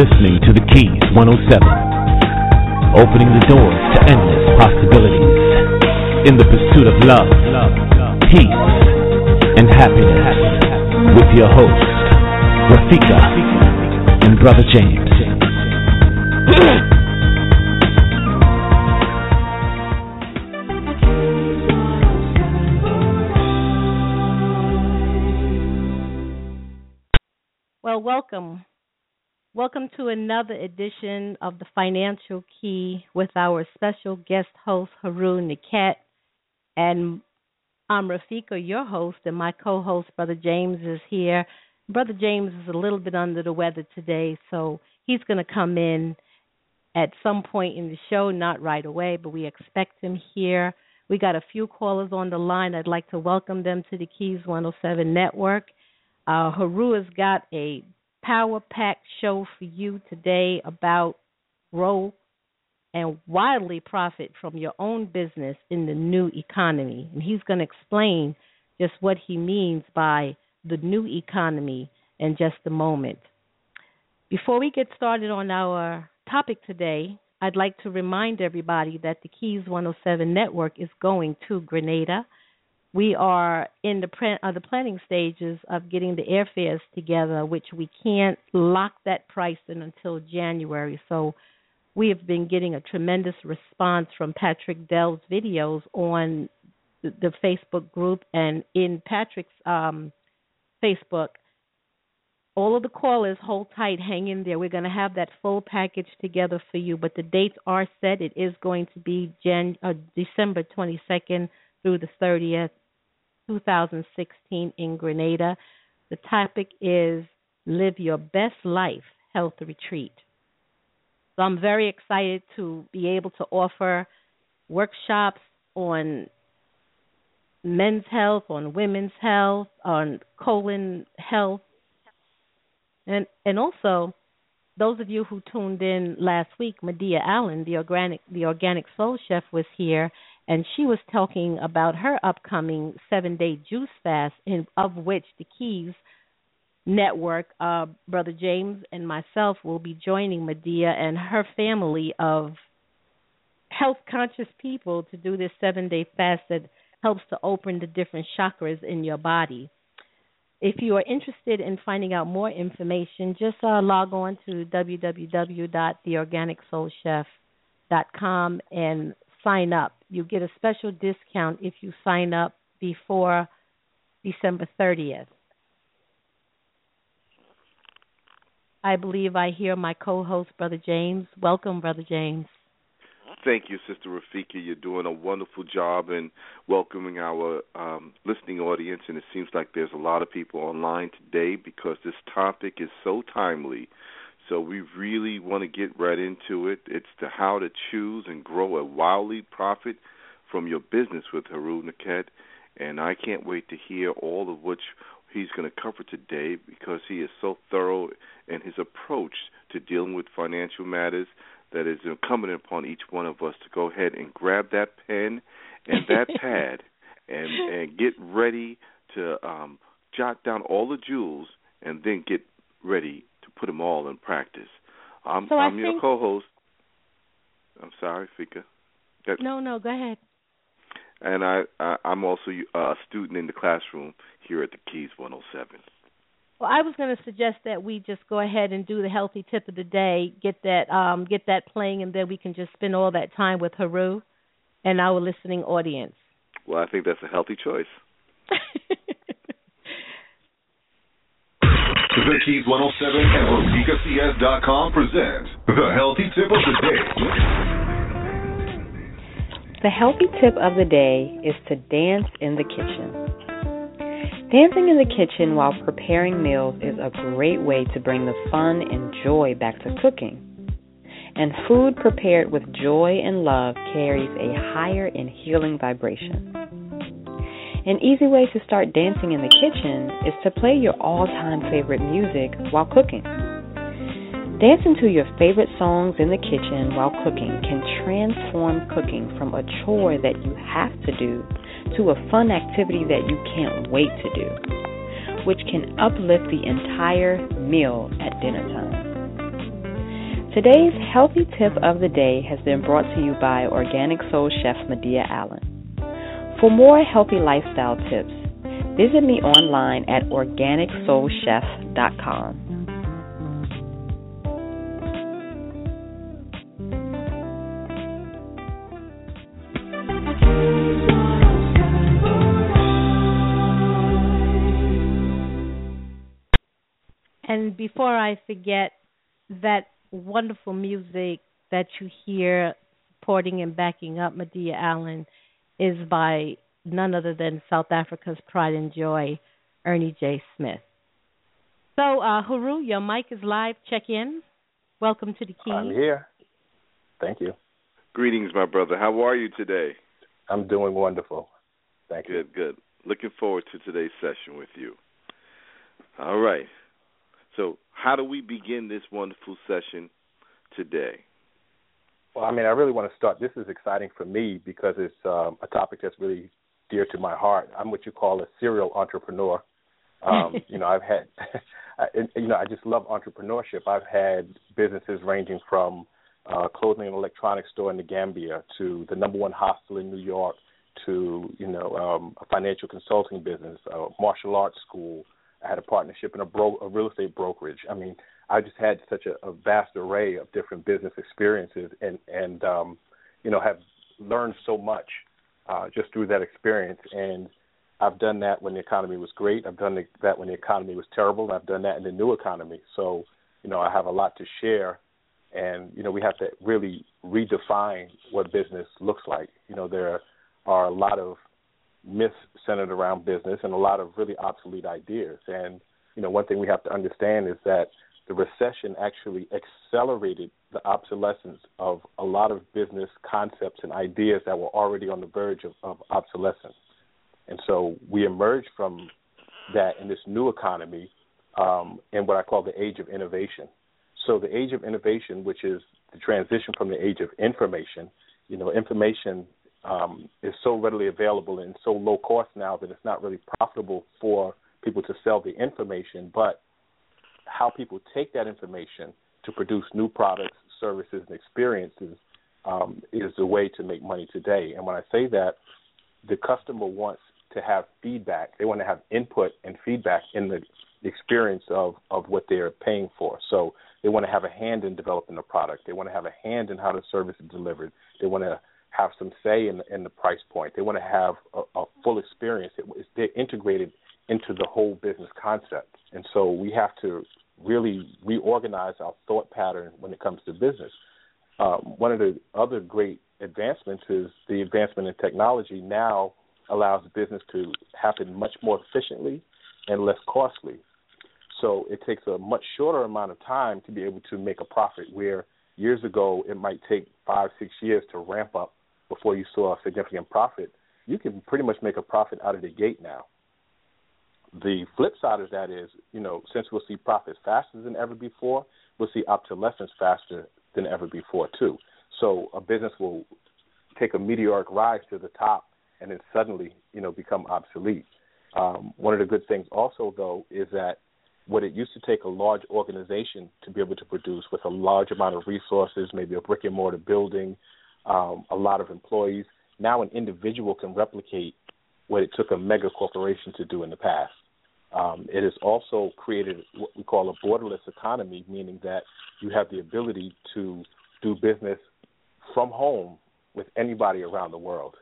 listening to the Keys 107, opening the doors to endless possibilities. In the pursuit of love, peace, and happiness. With your hosts, Rafika and Brother James. Welcome to another edition of the Financial Key with our special guest host, Heru Nekhet. And I'm Rafika, your host, and my co host, Brother James, is here. Brother James is a little bit under the weather today, so he's going to come in at some point in the show, not right away, but we expect him here. We got a few callers on the line. I'd like to welcome them to the Keys 107 network. Uh, Heru has got a power packed show for you today about grow and wildly profit from your own business in the new economy. And he's going to explain just what he means by the new economy in just a moment. Before we get started on our topic today, I'd like to remind everybody that the Keys 107 network is going to Grenada we are in the pre- uh, the planning stages of getting the airfares together, which we can't lock that price in until January. So we have been getting a tremendous response from Patrick Dell's videos on the, the Facebook group and in Patrick's um, Facebook. All of the callers hold tight, hang in there. We're going to have that full package together for you, but the dates are set. It is going to be Jan- uh, December 22nd through the 30th 2016 in Grenada. The topic is Live Your Best Life Health Retreat. So I'm very excited to be able to offer workshops on men's health, on women's health, on colon health, and and also those of you who tuned in last week, Medea Allen, the organic the organic soul chef, was here, and she was talking about her upcoming seven day juice fast, in, of which the Keys Network, uh, Brother James and myself will be joining Medea and her family of health conscious people to do this seven day fast that helps to open the different chakras in your body. If you are interested in finding out more information, just uh, log on to www.theorganicsoulchef.com and sign up. You get a special discount if you sign up before December 30th. I believe I hear my co host, Brother James. Welcome, Brother James. Thank you, Sister Rafika. You're doing a wonderful job in welcoming our um, listening audience, and it seems like there's a lot of people online today because this topic is so timely so we really want to get right into it. It's the how to choose and grow a wildly profit from your business with Heru Nekhet. And I can't wait to hear all of which he's going to cover today because he is so thorough in his approach to dealing with financial matters that is incumbent upon each one of us to go ahead and grab that pen and that pad and and get ready to um, jot down all the jewels and then get ready put them all in practice. I'm, so I'm your co-host. I'm sorry, Fika. That, no, no, go ahead. And I, I I'm also a student in the classroom here at the Keys 107. Well, I was going to suggest that we just go ahead and do the healthy tip of the day, get that um, get that playing, and then we can just spend all that time with Heru and our listening audience. Well, I think that's a healthy choice. The Keys 107 and RafikaCS.com present the Healthy Tip of the Day. The healthy tip of the day is to dance in the kitchen. Dancing in the kitchen while preparing meals is a great way to bring the fun and joy back to cooking. And food prepared with joy and love carries a higher and healing vibration. An easy way to start dancing in the kitchen is to play your all time favorite music while cooking. Dancing to your favorite songs in the kitchen while cooking can transform cooking from a chore that you have to do to a fun activity that you can't wait to do, which can uplift the entire meal at dinner time. Today's healthy tip of the day has been brought to you by Organic Soul Chef Medea Allen. For more healthy lifestyle tips, visit me online at organicsoulchef.com. And before I forget, that wonderful music that you hear supporting and backing up Medea Allen is by none other than South Africa's pride and joy, Ernie J. Smith. So, uh, Heru, your mic is live. Check in. Welcome to the key. I'm here. Thank you. Greetings, my brother. How are you today? I'm doing wonderful. Thank good, you. Good, good. Looking forward to today's session with you. All right. So, how do we begin this wonderful session today? Well, I mean, I really want to start. This is exciting for me because it's um, a topic that's really dear to my heart. I'm what you call a serial entrepreneur. Um, you know, I've had, you know, I just love entrepreneurship. I've had businesses ranging from uh, clothing and electronics store in the Gambia to the number one hostel in New York to you know um, a financial consulting business, a martial arts school, I had a partnership in a, bro- a real estate brokerage. I mean, I just had such a, a vast array of different business experiences, and and um, you know have learned so much uh, just through that experience. And I've done that when the economy was great. I've done that when the economy was terrible. And I've done that in the new economy. So you know I have a lot to share, and you know we have to really redefine what business looks like. You know there are a lot of myths centered around business and a lot of really obsolete ideas. And you know, one thing we have to understand is that the recession actually accelerated the obsolescence of a lot of business concepts and ideas that were already on the verge of, of obsolescence. And so we emerged from that in this new economy um, in what I call the age of innovation. So the age of innovation, which is the transition from the age of information, you know, information um, is so readily available and so low cost now that it's not really profitable for people to sell the information, but how people take that information to produce new products, services, and experiences um, is the way to make money today. And when I say that, the customer wants to have feedback. They want to have input and feedback in the experience of, of what they're paying for. So they want to have a hand in developing the product. They want to have a hand in how the service is delivered. They want to have some say in, in the price point. They want to have a, a full experience. It, they're integrated into the whole business concept. And so we have to really reorganize our thought pattern when it comes to business. Um, one of the other great advancements is the advancement in technology now allows business to happen much more efficiently and less costly. So it takes a much shorter amount of time to be able to make a profit where years ago it might take five, six years to ramp up before you saw a significant profit, you can pretty much make a profit out of the gate now. The flip side of that is, you know, since we'll see profits faster than ever before, we'll see obsolescence faster than ever before too. So a business will take a meteoric rise to the top and then suddenly, you know, become obsolete. Um, one of the good things also though is that what it used to take a large organization to be able to produce with a large amount of resources, maybe a brick and mortar building, um, a lot of employees. Now, an individual can replicate what it took a mega corporation to do in the past. Um, it has also created what we call a borderless economy, meaning that you have the ability to do business from home with anybody around the world.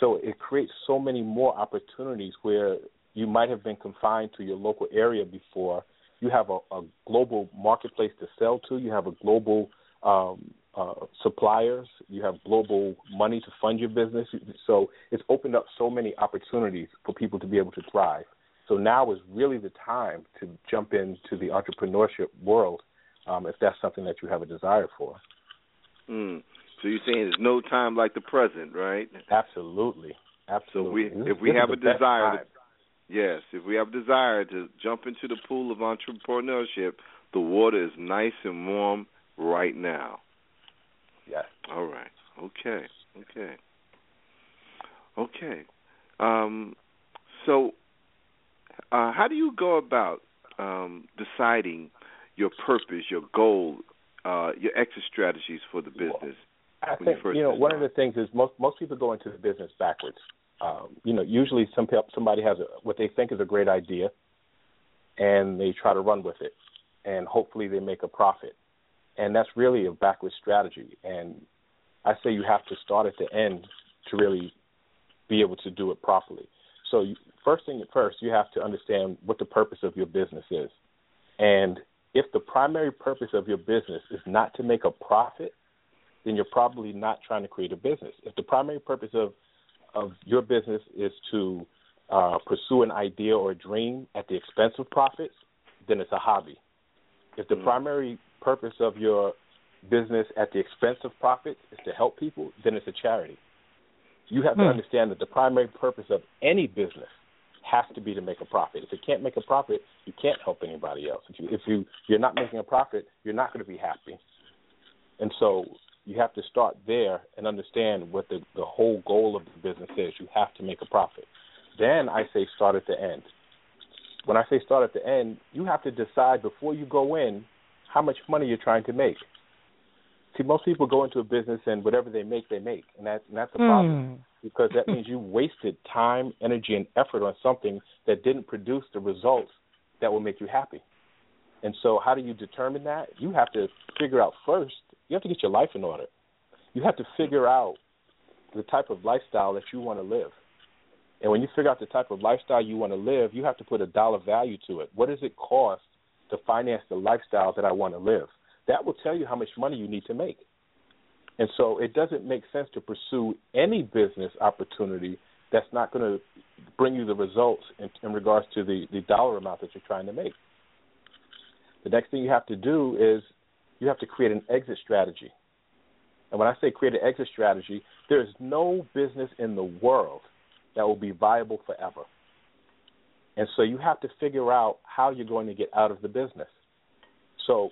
So it creates so many more opportunities where you might have been confined to your local area before. You have a, a global marketplace to sell to. You have a global um, uh, suppliers. You have global money to fund your business. So it's opened up so many opportunities for people to be able to thrive. So now is really the time to jump into the entrepreneurship world um, if that's something that you have a desire for. Mm. So you're saying there's no time like the present, right? Absolutely, absolutely. So we, if we have a desire, to, yes, if we have a desire to jump into the pool of entrepreneurship, the water is nice and warm right now. Yes. All right. Okay. Okay. Okay. Um, so, uh, how do you go about um, deciding your purpose, your goal uh, your exit strategies for the business? I think you, you know one of the things is most most people go into the business backwards. Um, you know, usually some somebody has a, what they think is a great idea, and they try to run with it, and hopefully they make a profit, and that's really a backward strategy. And I say you have to start at the end to really be able to do it properly. So you, first thing first, you have to understand what the purpose of your business is, and if the primary purpose of your business is not to make a profit, then you're probably not trying to create a business. If the primary purpose of of your business is to uh, pursue an idea or a dream at the expense of profits, then it's a hobby. If the mm-hmm. primary purpose of your business at the expense of profits is to help people, then it's a charity. You have mm-hmm. to hmm. understand that the primary purpose of any business has to be to make a profit. If it can't make a profit, you can't help anybody else. If you if you you're not making a profit, you're not going to be happy. And so you have to start there and understand what the, the whole goal of the business is. You have to make a profit. Then I say start at the end. When I say start at the end, you have to decide before you go in how much money you're trying to make. See, most people go into a business and whatever they make, they make, and that's and that's a problem mm. because that means you wasted time, energy, and effort on something that didn't produce the results that will make you happy. And so, how do you determine that? You have to figure out first you have to get your life in order. You have to figure out the type of lifestyle that you want to live. And when you figure out the type of lifestyle you want to live, you have to put a dollar value to it. What does it cost to finance the lifestyle that I want to live? That will tell you how much money you need to make. And so it doesn't make sense to pursue any business opportunity that's not going to bring you the results in, in regards to the, the dollar amount that you're trying to make. The next thing you have to do is you have to create an exit strategy. And when I say create an exit strategy, there is no business in the world that will be viable forever. And so you have to figure out how you're going to get out of the business. So,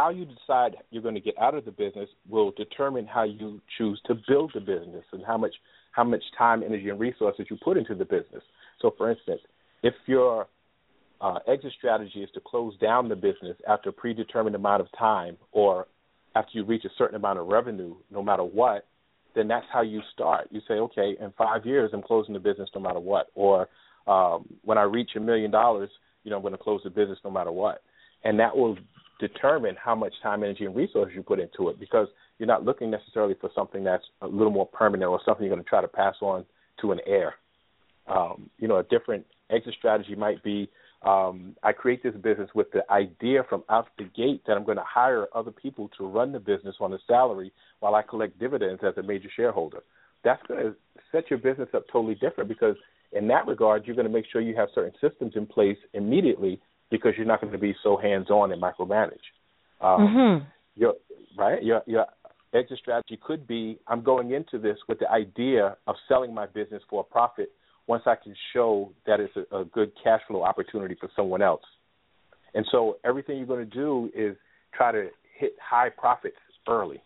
how you decide you're going to get out of the business will determine how you choose to build the business and how much how much time, energy, and resources you put into the business. So, for instance, if you're uh, exit strategy is to close down the business after a predetermined amount of time or after you reach a certain amount of revenue, no matter what, then that's how you start. You say, okay, in five years, I'm closing the business no matter what. Or um, when I reach a million dollars, you know, I'm going to close the business no matter what. And that will determine how much time, energy, and resources you put into it because you're not looking necessarily for something that's a little more permanent or something you're going to try to pass on to an heir. Um, you know, a different exit strategy might be um, I create this business with the idea from out the gate that I'm going to hire other people to run the business on a salary while I collect dividends as a major shareholder. That's going to set your business up totally different because in that regard, you're going to make sure you have certain systems in place immediately because you're not going to be so hands-on and micromanage. Um, mm-hmm. Your right, your your exit strategy could be: I'm going into this with the idea of selling my business for a profit once I can show that it's a, a good cash flow opportunity for someone else. And so everything you're going to do is try to hit high profits early.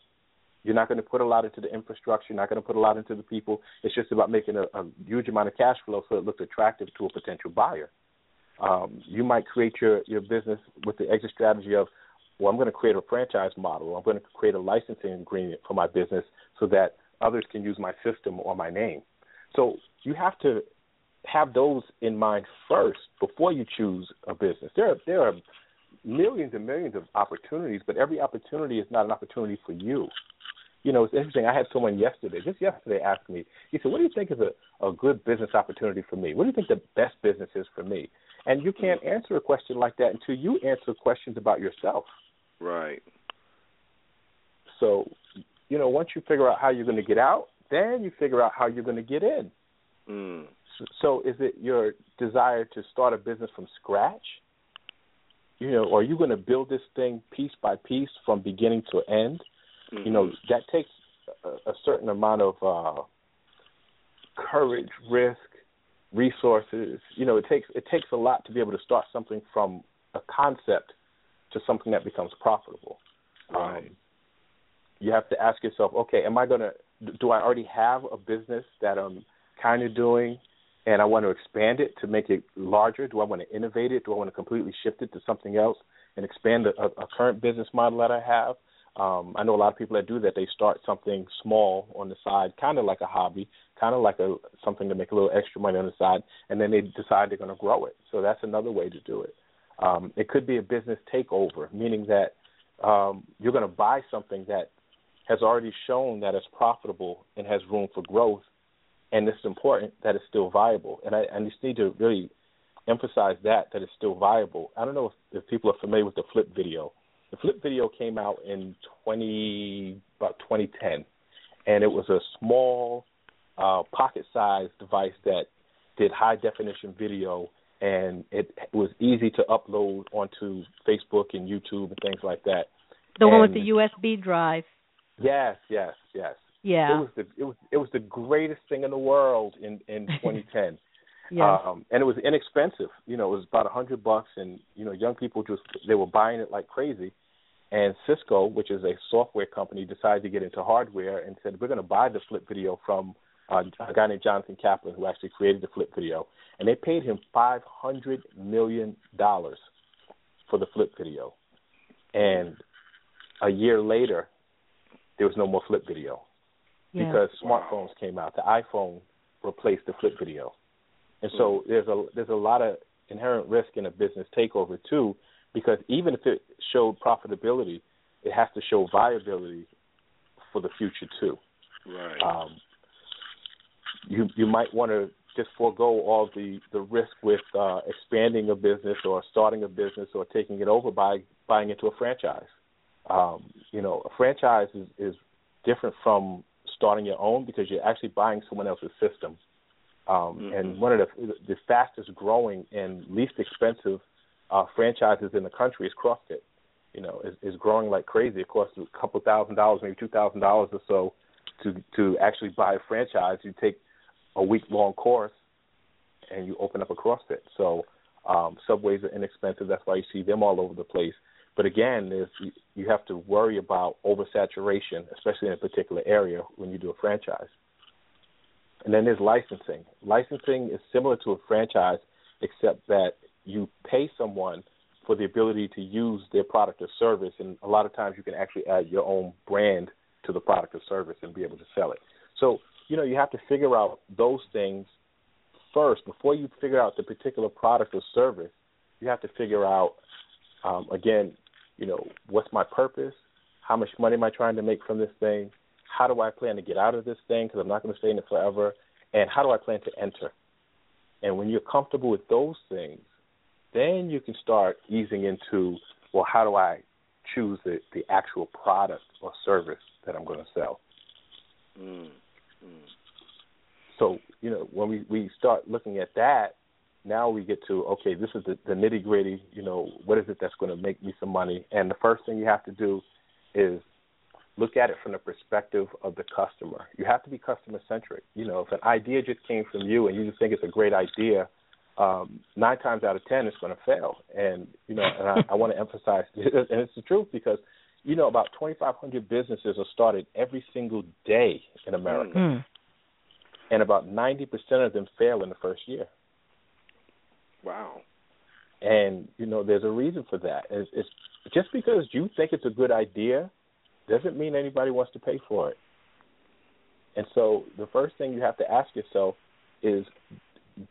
You're not going to put a lot into the infrastructure. You're not going to put a lot into the people. It's just about making a, a huge amount of cash flow so it looks attractive to a potential buyer. Um, you might create your, your business with the exit strategy of, well, I'm going to create a franchise model. I'm going to create a licensing agreement for my business so that others can use my system or my name. So you have to have those in mind first before you choose a business. There are, there are millions and millions of opportunities, but every opportunity is not an opportunity for you. You know, it's interesting. I had someone yesterday, just yesterday, ask me. He said, "What do you think is a, a good business opportunity for me? What do you think the best business is for me?" And you can't answer a question like that until you answer questions about yourself. Right. So, you know, once you figure out how you're going to get out, then you figure out how you're going to get in. Mm. So, is it your desire to start a business from scratch? You know, are you going to build this thing piece by piece from beginning to end? Mm-hmm. You know, mm-hmm. that takes a, a certain amount of uh, courage, risk, resources. You know, it takes it takes a lot to be able to start something from a concept to something that becomes profitable. Right. Um, you have to ask yourself, okay, am I going to do I already have a business that I'm kind of doing and I want to expand it to make it larger? Do I want to innovate it? Do I want to completely shift it to something else? and expand a, a current business model that I have. Um, I know a lot of people that do that. They start something small on the side, kind of like a hobby, kind of like a something to make a little extra money on the side, and then they decide they're going to grow it. So that's another way to do it. Um, it could be a business takeover, meaning that um, you're going to buy something that has already shown that it's profitable and has room for growth, and it's important that it's still viable. And I, I just need to really emphasize that that it's still viable. I don't know if, if people are familiar with the Flip video. The Flip video came out in 20 about 2010, and it was a small uh, pocket-sized device that did high definition video, and it, was easy to upload onto Facebook and YouTube and things like that. The and one with the USB drive. Yes, yes, yes. Yeah. It was the it was it was the greatest thing in the world in in 2010. yes. Um, and it was inexpensive. You know, it was about a hundred bucks, and you know, young people just they were buying it like crazy. And Cisco, which is a software company, decided to get into hardware and said, "We're going to buy the flip video from uh, a guy named Jonathan Kaplan, who actually created the flip video." And they paid him five hundred million dollars for the flip video. And a year later, there was no more flip video yeah. because smartphones came out. The iPhone replaced the flip video. And so there's a there's a lot of inherent risk in a business takeover too, because even if it showed profitability, it has to show viability for the future too. Right. Um, you you might want to just forego all the the risk with uh, expanding a business or starting a business or taking it over by buying into a franchise. Um, you know, a franchise is, is different from starting your own because you're actually buying someone else's system. Um, Mhm. And one of the the fastest growing and least expensive uh, franchises in the country is CrossFit. You know, is, is growing like crazy. It costs a couple thousand dollars, maybe two thousand dollars or so, to to actually buy a franchise. You take a week long course, and you open up a CrossFit. So um, subways are inexpensive. That's why you see them all over the place. But again, there's, you, you have to worry about oversaturation, especially in a particular area when you do a franchise. And then there's licensing. Licensing is similar to a franchise, except that you pay someone for the ability to use their product or service, and a lot of times you can actually add your own brand to the product or service and be able to sell it. So, you know, you have to figure out those things first before you figure out the particular product or service. You have to figure out, um, again, you know, what's my purpose? How much money am I trying to make from this thing? How do I plan to get out of this thing? Because I'm not going to stay in it forever. And how do I plan to enter? And when you're comfortable with those things, then you can start easing into, well, how do I choose the, the actual product or service that I'm going to sell? Mm. Mm. So, you know, when we, we start looking at that, now we get to, okay, this is the, the nitty gritty, you know, what is it that's going to make me some money? And the first thing you have to do is look at it from the perspective of the customer. You have to be customer centric. You know, if an idea just came from you and you just think it's a great idea, um, nine times out of ten it's going to fail. And you know, and I, I want to emphasize, and it's the truth because you know about 2,500 businesses are started every single day in America, Mm. and about 90% of them fail in the first year. Wow. And you know, there's a reason for that. It's, it's just because you think it's a good idea doesn't mean anybody wants to pay for it. And so the first thing you have to ask yourself is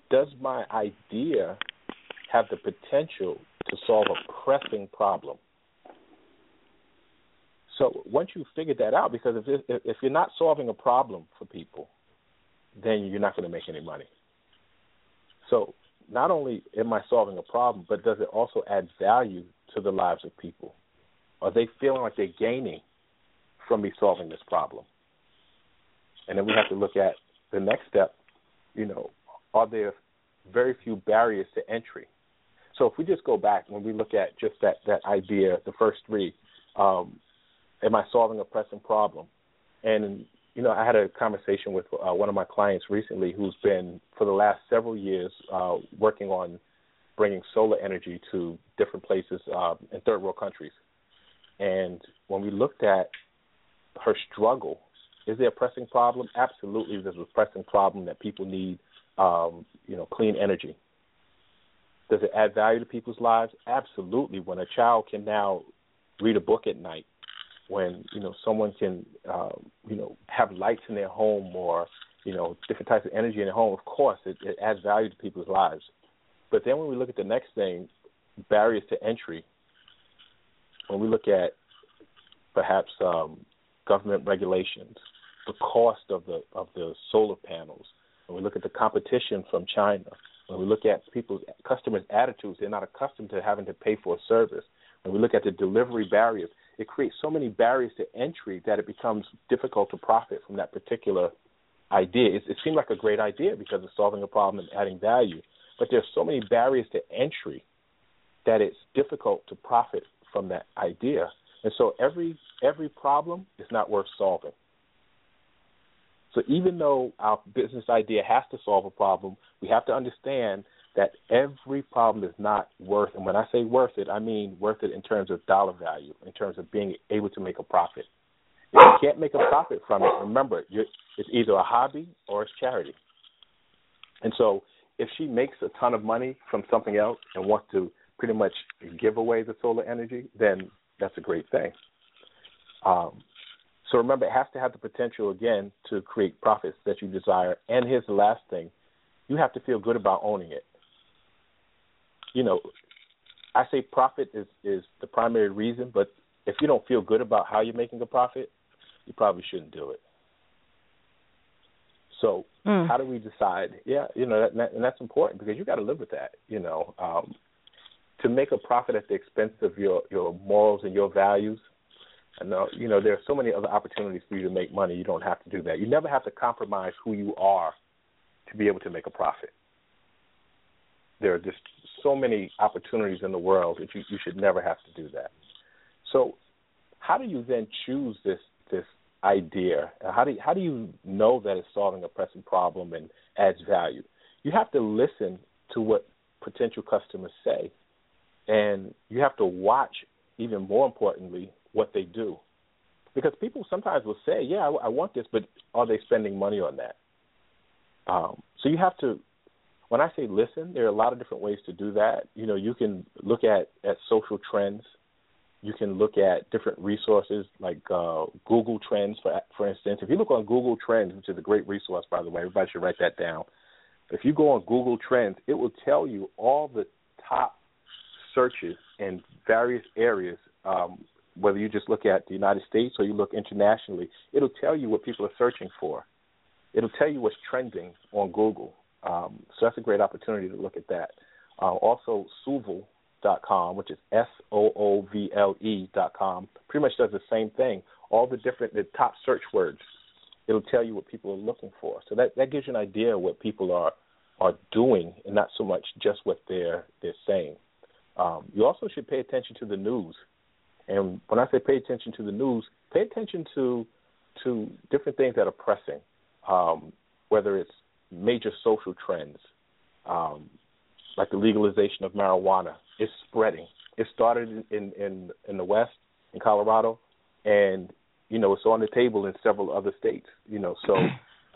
does my idea have the potential to solve a pressing problem? So once you figure that out, because if if you're not solving a problem for people, then you're not going to make any money. So not only am I solving a problem, but does it also add value to the lives of people? Are they feeling like they're gaining from me solving this problem? And then we have to look at the next step. You know, are there very few barriers to entry? So if we just go back when we look at just that that idea, the first three, um, am I solving a pressing problem? And you know, I had a conversation with uh, one of my clients recently who's been for the last several years uh, working on bringing solar energy to different places uh, in third world countries. And when we looked at her struggle, is there a pressing problem? Absolutely, there's a pressing problem that people need, um, you know, clean energy. Does it add value to people's lives? Absolutely. When a child can now read a book at night, when you know someone can uh, you know have lights in their home or you know different types of energy in their home, of course it, it adds value to people's lives. But then when we look at the next thing, barriers to entry, when we look at perhaps um, government regulations, the cost of the of the solar panels, when we look at the competition from China, when we look at people's customers' attitudes, they're not accustomed to having to pay for a service. When we look at the delivery barriers, it creates so many barriers to entry that it becomes difficult to profit from that particular idea. It, it seemed like a great idea because it's solving a problem and adding value, but there's so many barriers to entry that it's difficult to profit from that idea. And so every every problem is not worth solving. So even though our business idea has to solve a problem, we have to understand that every problem is not worth and when I say worth it, I mean worth it in terms of dollar value, in terms of being able to make a profit. If you can't make a profit from it, remember, it's either a hobby or it's charity. And so if she makes a ton of money from something else and wants to pretty much give away the solar energy, then that's a great thing. Um, so remember, it has to have the potential again to create profits that you desire. And here's the last thing: you have to feel good about owning it. You know, I say profit is is the primary reason, but if you don't feel good about how you're making a profit, you probably shouldn't do it. So mm. how do we decide? Yeah, you know, that, and that's important because you got to live with that. You know, um, to make a profit at the expense of your your morals and your values. I know, uh, you know, there are so many other opportunities for you to make money. You don't have to do that. You never have to compromise who you are to be able to make a profit. There are just so many opportunities in the world that you, you should never have to do that. So, how do you then choose this this idea? How do you, how do you know that it's solving a pressing problem and adds value? You have to listen to what potential customers say and you have to watch even more importantly what they do because people sometimes will say yeah i, I want this but are they spending money on that um, so you have to when i say listen there are a lot of different ways to do that you know you can look at at social trends you can look at different resources like uh, Google Trends, for for instance. If you look on Google Trends, which is a great resource, by the way, everybody should write that down. If you go on Google Trends, it will tell you all the top searches in various areas, um, whether you just look at the United States or you look internationally, it'll tell you what people are searching for. It'll tell you what's trending on Google. Um, so that's a great opportunity to look at that. Uh, also, Soovle.com, which is S O O V L E dot pretty much does the same thing. All the different the top search words, it'll tell you what people are looking for. So that that gives you an idea of what people are are doing, and not so much just what they're they're saying. Um, you also should pay attention to the news. And when I say pay attention to the news, pay attention to to different things that are pressing, um, whether it's major social trends, um, like the legalization of marijuana. It's spreading. It started in, in in the West, in Colorado, and you know it's on the table in several other states. You know, so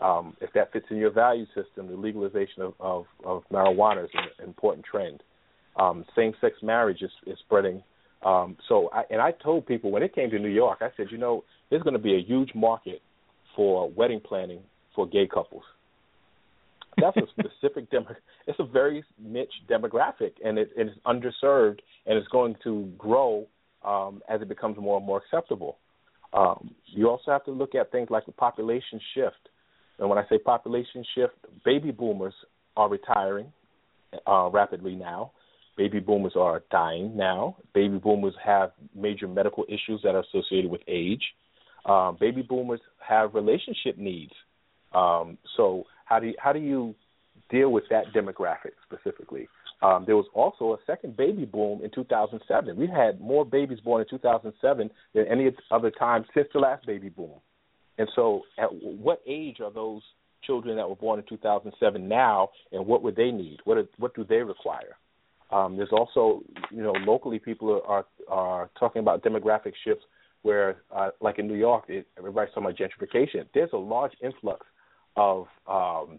um, if that fits in your value system, the legalization of, of, of marijuana is an important trend um, same-sex marriage is, is spreading. Um, so, I, and I told people when it came to New York, I said, you know, there's going to be a huge market for wedding planning for gay couples. That's a specific demo. It's a very niche demographic, and it, it is underserved, and it's going to grow um, as it becomes more and more acceptable. Um, you also have to look at things like the population shift. And when I say population shift, baby boomers are retiring uh, rapidly now. Baby boomers are dying now. Baby boomers have major medical issues that are associated with age. Um, baby boomers have relationship needs. Um, so how do you, how do you deal with that demographic specifically? Um, there was also a second baby boom in 2007. We had more babies born in 2007 than any other time since the last baby boom. And so, at what age are those children that were born in 2007 now, and what would they need? What are, what do they require? Um, there's also, you know, locally people are are talking about demographic shifts where, uh, like in New York, it, everybody's talking about gentrification. There's a large influx of um,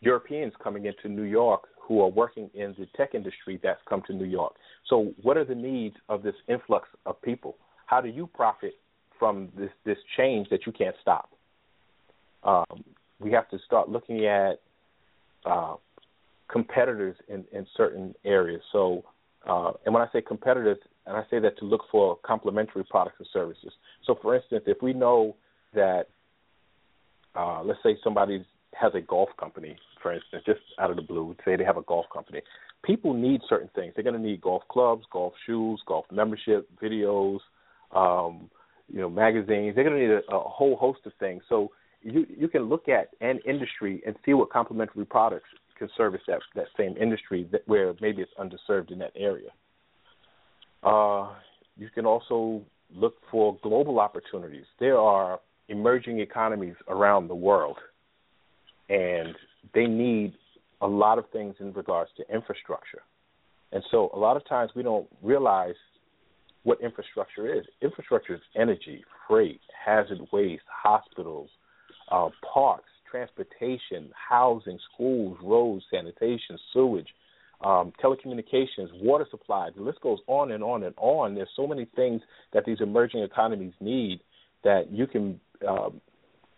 Europeans coming into New York who are working in the tech industry that's come to New York. So, what are the needs of this influx of people? How do you profit from this this change that you can't stop? Um, we have to start looking at uh, competitors in, in certain areas. So, uh, and when I say competitors, and I say that to look for complementary products and services. So, for instance, if we know that, uh, let's say somebody has a golf company, for instance, just out of the blue, say they have a golf company, people need certain things. They're going to need golf clubs, golf shoes, golf membership, videos, um, you know, magazines. They're going to need a, a whole host of things. So you you can look at an industry and see what complementary products can service that that same industry that where maybe it's underserved in that area. Uh, you can also look for global opportunities. There are emerging economies around the world, and they need a lot of things in regards to infrastructure. And so, a lot of times we don't realize what infrastructure is. Infrastructure is energy, freight, hazard waste, hospitals, uh, parks, transportation, housing, schools, roads, sanitation, sewage, um, telecommunications, water supply. The list goes on and on and on. There's so many things that these emerging economies need that you can um,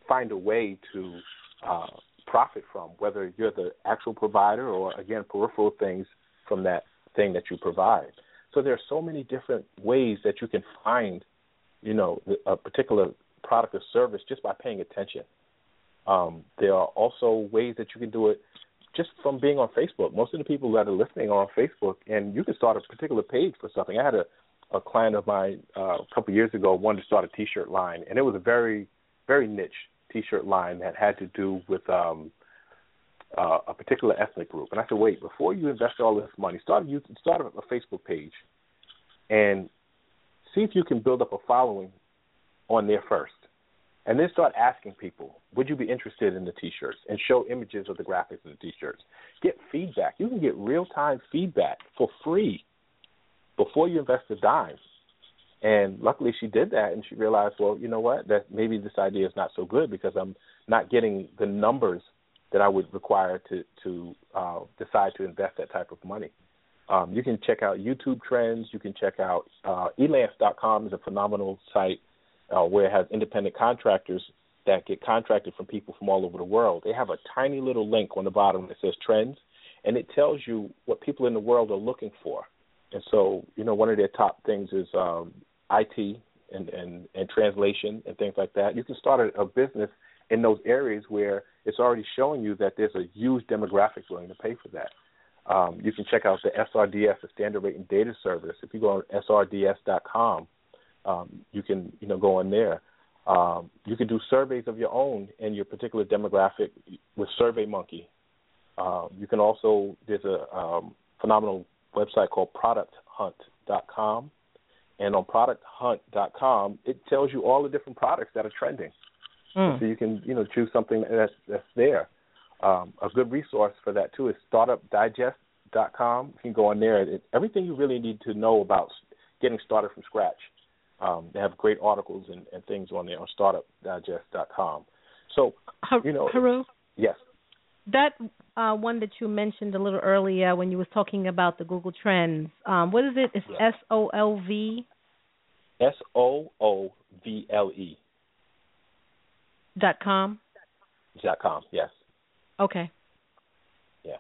find a way to uh, profit from, whether you're the actual provider or, again, peripheral things from that thing that you provide. So there are so many different ways that you can find, you know, a particular product or service just by paying attention. Um, there are also ways that you can do it just from being on Facebook. Most of the people that are listening are on Facebook, and you can start a particular page for something. I had a, a client of mine uh, a couple of years ago wanted to start a T-shirt line, and it was a very, very niche T-shirt line that had to do with um, uh, a particular ethnic group. And I said, wait, before you invest all this money, start a, start a Facebook page, and see if you can build up a following on there first and then start asking people, would you be interested in the T-shirts, and show images of the graphics of the T-shirts. Get feedback. You can get real-time feedback for free before you invest a dime. And luckily, she did that, and she realized, well, you know what? That maybe this idea is not so good because I'm not getting the numbers that I would require to to uh, decide to invest that type of money. Um, you can check out YouTube trends. You can check out uh, elance.com is a phenomenal site uh, where it has independent contractors that get contracted from people from all over the world. They have a tiny little link on the bottom that says trends, and it tells you what people in the world are looking for. And so, you know, one of their top things is um, IT and, and, and translation and things like that. You can start a, a business in those areas where it's already showing you that there's a huge demographic willing to pay for that. Um, you can check out the SRDS, the Standard Rate and Data Service. If you go on srds.com, um, you can you know go in there. Um, you can do surveys of your own in your particular demographic with SurveyMonkey. Um, you can also there's a um, phenomenal website called ProductHunt.com, and on ProductHunt.com it tells you all the different products that are trending. Mm. So you can you know choose something that's that's there. Um, a good resource for that too is StartupDigest.com. You can go on there. It, everything you really need to know about getting started from scratch um, they have great articles and, and things on there on startupdigest.com. So, you know, Heru? Yes. That uh, one that you mentioned a little earlier when you was talking about the Google Trends, um, what is it? It's S O L V. S O O V L E. Dot com. Dot com. Yes. Okay. Yeah.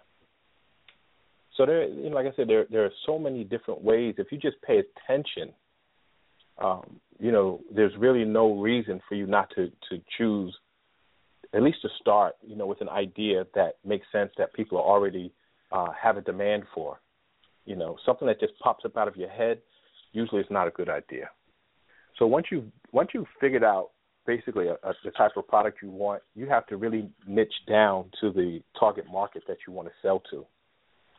So there, you know, like I said, there there are so many different ways. If you just pay attention um, you know, there's really no reason for you not to to choose at least to start, you know, with an idea that makes sense that people already uh, have a demand for. You know, something that just pops up out of your head usually is not a good idea. So once you once you've figured out basically a, a, the type of product you want, you have to really niche down to the target market that you want to sell to.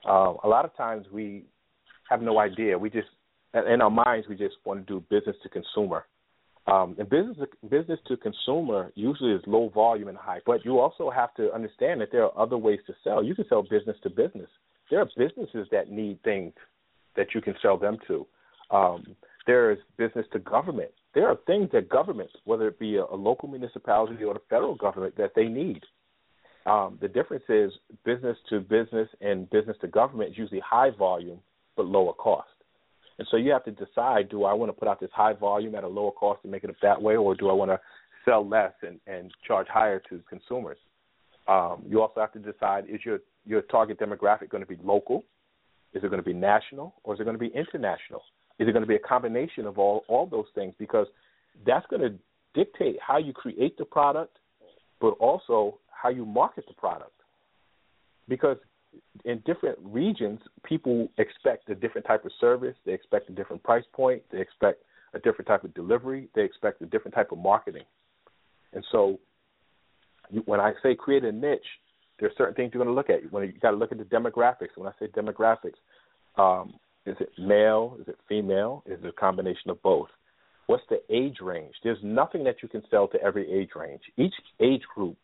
Um, a lot of times we have no idea. We just in our minds, we just want to do business to consumer. Um, and business business to consumer usually is low volume and high, but you also have to understand that there are other ways to sell. You can sell business to business. There are businesses that need things that you can sell them to. Um, there is business to government. There are things that governments, whether it be a, a local municipality or the federal government, that they need. Um, the difference is business to business and business to government is usually high volume but lower cost. And so you have to decide: Do I want to put out this high volume at a lower cost and make it up that way, or do I want to sell less and, and charge higher to consumers? Um, you also have to decide: Is your your target demographic going to be local? Is it going to be national, or is it going to be international? Is it going to be a combination of all all those things? Because that's going to dictate how you create the product, but also how you market the product. Because in different regions, people expect a different type of service. They expect a different price point. They expect a different type of delivery. They expect a different type of marketing. And so, you, when I say create a niche, there are certain things you're going to look at. When you got to look at the demographics. When I say demographics, um, is it male? Is it female? Is it a combination of both? What's the age range? There's nothing that you can sell to every age range. Each age group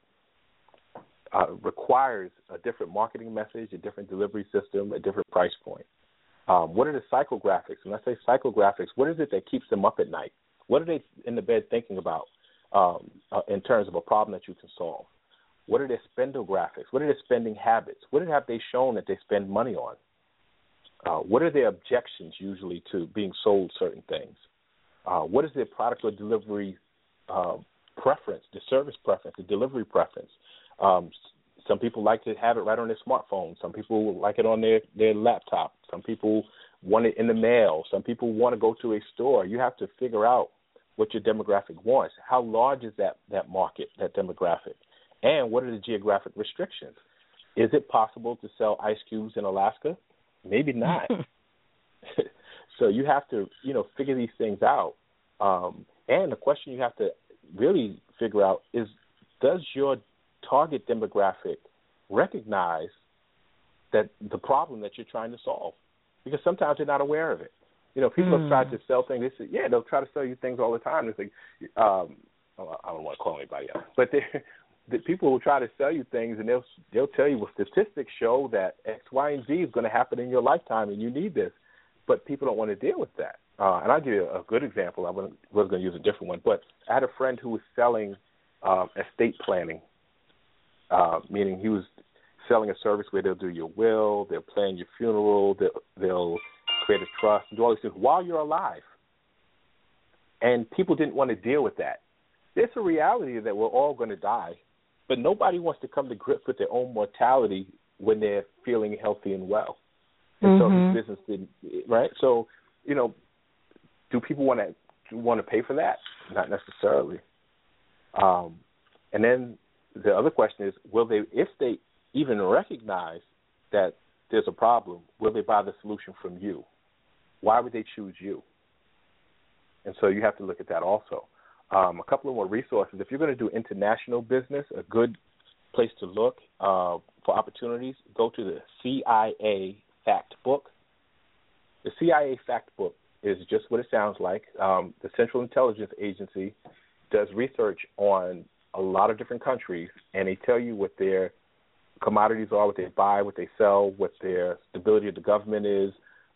uh, requires a different marketing message, a different delivery system, a different price point. Um, what are the psychographics? When I say psychographics, what is it that keeps them up at night? What are they in the bed thinking about um, uh, in terms of a problem that you can solve? What are their spendographics? What are their spending habits? What have they shown that they spend money on? Uh, what are their objections usually to being sold certain things? Uh, what is their product or delivery uh, preference, the service preference, the delivery preference? Um, some people like to have it right on their smartphone. Some people like it on their their laptop. Some people want it in the mail. Some people want to go to a store. You have to figure out what your demographic wants. How large is that that market, that demographic, and what are the geographic restrictions? Is it possible to sell ice cubes in Alaska? Maybe not. so you have to, you know, figure these things out. Um, and the question you have to really figure out is, does your target demographic recognize that the problem that you're trying to solve? Because sometimes they're not aware of it. You know, people mm. have tried to sell things. They say, yeah, they'll try to sell you things all the time. It's like, um, I don't want to call anybody out, but they the people will try to sell you things and they'll they'll tell you well statistics show that X, Y, and Z is going to happen in your lifetime and you need this, but people don't want to deal with that. Uh, and I'll give you a good example. I was going to use a different one, but I had a friend who was selling um, estate planning, uh, meaning he was selling a service where they'll do your will, they'll plan your funeral, they'll, they'll create a trust, and do all these things while you're alive. And people didn't want to deal with that. It's a reality that we're all going to die but nobody wants to come to grips with their own mortality when they're feeling healthy and well. And mm-hmm. so this business didn't right. So, you know, do people want to want to pay for that? Not necessarily. Um, and then the other question is, will they, if they even recognize that there's a problem, will they buy the solution from you? Why would they choose you? And so you have to look at that also. Um, a couple of more resources. If you're going to do international business, a good place to look uh, for opportunities, go to the CIA Fact Book. The CIA Fact Book is just what it sounds like. Um, the Central Intelligence Agency does research on a lot of different countries, and they tell you what their commodities are, what they buy, what they sell, what their stability of the government is,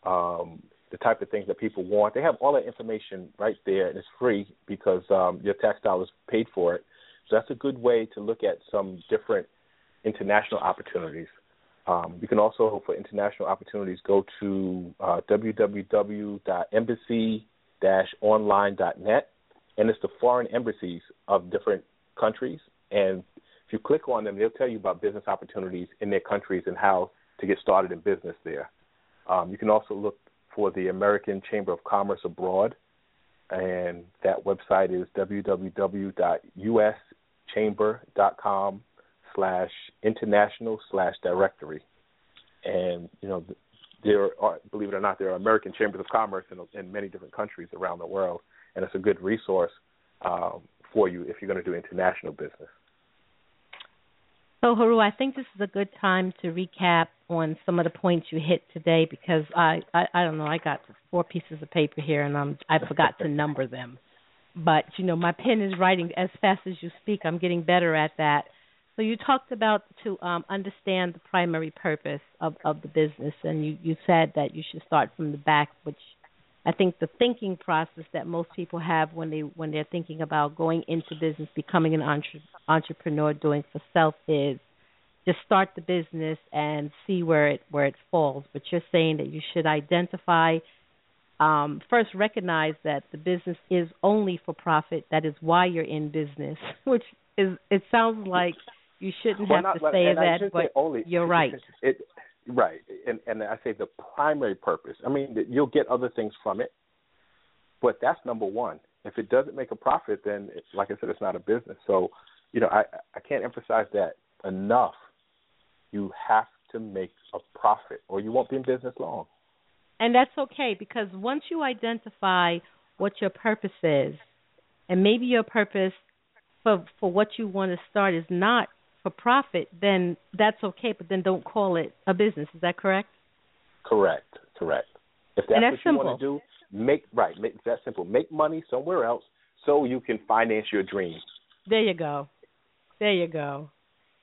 um, the type of things that people want. They have all that information right there, and it's free because um, your tax dollars paid for it. So that's a good way to look at some different international opportunities. Um, you can also, for international opportunities, go to uh, www.embassy-online.net, and it's the foreign embassies of different countries. And if you click on them, they'll tell you about business opportunities in their countries and how to get started in business there. Um, you can also look for the American Chamber of Commerce abroad, and that website is www.uschamber.com slash international slash directory. And, you know, there are, believe it or not, there are American Chambers of Commerce in, in many different countries around the world, and it's a good resource um, for you if you're going to do international business. So, Heru, I think this is a good time to recap on some of the points you hit today because I, I, I don't know, I got four pieces of paper here and I'm, I forgot to number them. But, you know, my pen is writing as fast as you speak. I'm getting better at that. So you talked about to um, understand the primary purpose of, of the business, and you, you said that you should start from the back, which I think the thinking process that most people have when they when they're thinking about going into business, becoming an entre- entrepreneur, doing for self is just start the business and see where it where it falls. But you're saying that you should identify um, first recognize that the business is only for profit. That is why you're in business, which is it sounds like you shouldn't well, have not, to say that, but only, you're right. It, right, and and I say the primary purpose. I mean, you'll get other things from it, but that's number one. If it doesn't make a profit, then like I said, it's not a business. So, you know, I I can't emphasize that enough. You have to make a profit, or you won't be in business long. And that's okay because once you identify what your purpose is, and maybe your purpose for for what you want to start is not for profit, then that's okay. But then don't call it a business. Is that correct? Correct. Correct. If that's, that's what simple. you want to do, make right. Make that simple. Make money somewhere else so you can finance your dreams. There you go. There you go.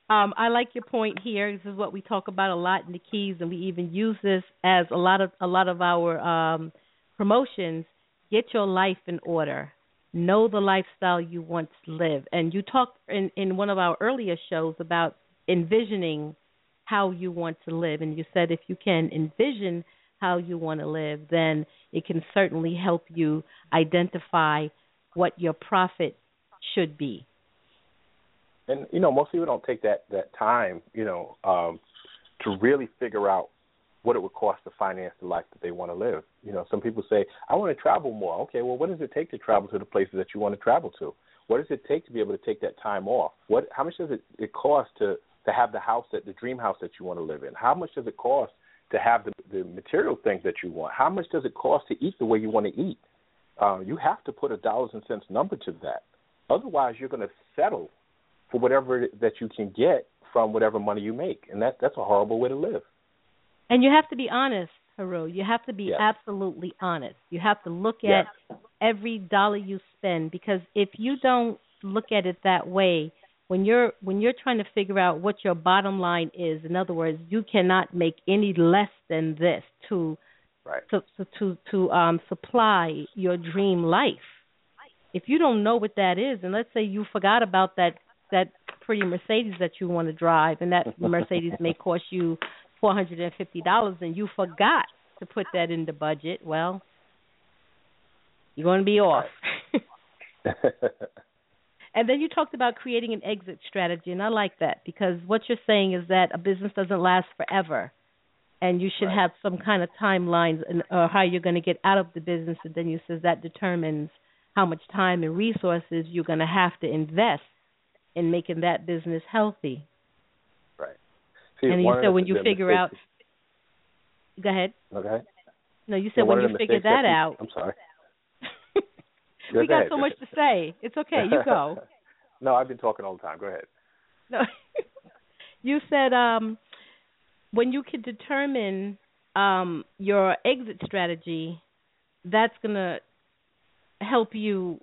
Um, I like your point here. This is what we talk about a lot in the keys, and we even use this as a lot of a lot of our um, promotions. Get your life in order. Know the lifestyle you want to live. And you talked in in one of our earlier shows about envisioning how you want to live, and you said if you can envision how you want to live, then it can certainly help you identify what your profit should be and you know most people don't take that that time you know um to really figure out what it would cost to finance the life that they want to live. You know some people say i want to travel more. Okay well what does it take to travel to the places that you want to travel to? What does it take to be able to take that time off? What how much does it, it cost to to have the house that the dream house that you want to live in? How much does it cost to have the the material things that you want? How much does it cost to eat the way you want to eat? Uh, you have to put a dollars and cents number to that. Otherwise you're going to settle for whatever that you can get from whatever money you make, and that that's a horrible way to live. And you have to be honest, Heru. You have to be yes. absolutely honest. You have to look yes. at every dollar you spend because if you don't look at it that way, when you're when you're trying to figure out what your bottom line is, in other words, you cannot make any less than this to right. to to to, to um, supply your dream life. If you don't know what that is, and let's say you forgot about that that pretty Mercedes that you want to drive, and that Mercedes may cost you four hundred and fifty dollars, and you forgot to put that in the budget. Well, you're going to be off. and then you talked about creating an exit strategy, and I like that because what you're saying is that a business doesn't last forever, and you should right. have some kind of timelines and or how you're going to get out of the business. And then you says that determines how much time and resources you're going to have to invest in making that business healthy. See, and you said when you figure out. Go ahead. Okay. No, you said when you figure that, that out. I'm sorry. we got ahead. so much to say. It's okay. You go. no, I've been talking all the time. Go ahead. No. you said um, when you can determine um, your exit strategy, that's going to help you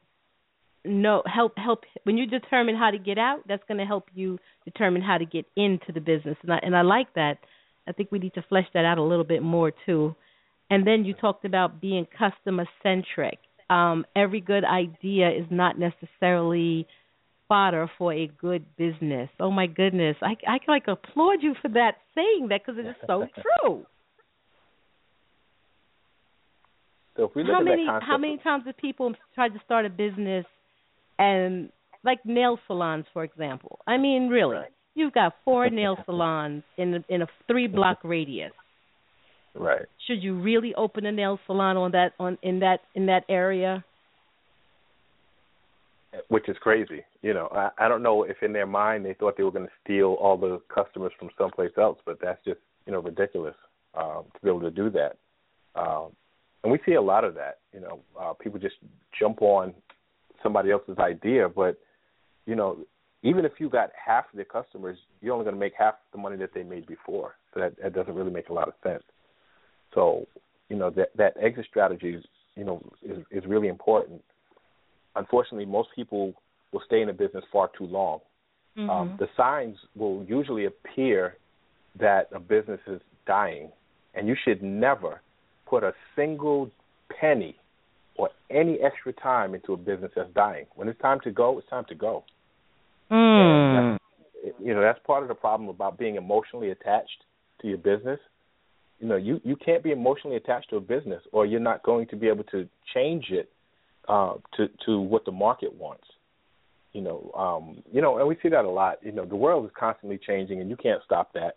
know help help when you determine how to get out that's going to help you determine how to get into the business. And I, and I like that. I think we need to flesh that out a little bit more too. And then you talked about being customer centric um, every good idea is not necessarily fodder for a good business. Oh my goodness. I I can like applaud you for that saying that because it is so true. So if we look how at many that concept how many times have people tried to start a business and like nail salons, for example. I mean, really, right. you've got four nail salons in a, in a three block radius. Right. Should you really open a nail salon on that on in that in that area? Which is crazy. You know, I, I don't know if in their mind they thought they were going to steal all the customers from someplace else, but that's just you know ridiculous um, to be able to do that. Um, and we see a lot of that. You know, uh, people just jump on somebody else's idea, but you know, even if you got half of the customers, you're only going to make half the money that they made before. So that, that doesn't really make a lot of sense. So, you know, that that exit strategy is, you know, is, is really important. Unfortunately, most people will stay in a business far too long. Mm-hmm. Um, the signs will usually appear that a business is dying, and you should never put a single penny or any extra time into a business that's dying. When it's time to go, it's time to go. Mm. you know that's part of the problem about being emotionally attached to your business. You know, you you can't be emotionally attached to a business, or you're not going to be able to change it uh, to to what the market wants. You know, um, you know, and we see that a lot. You know, the world is constantly changing, and you can't stop that.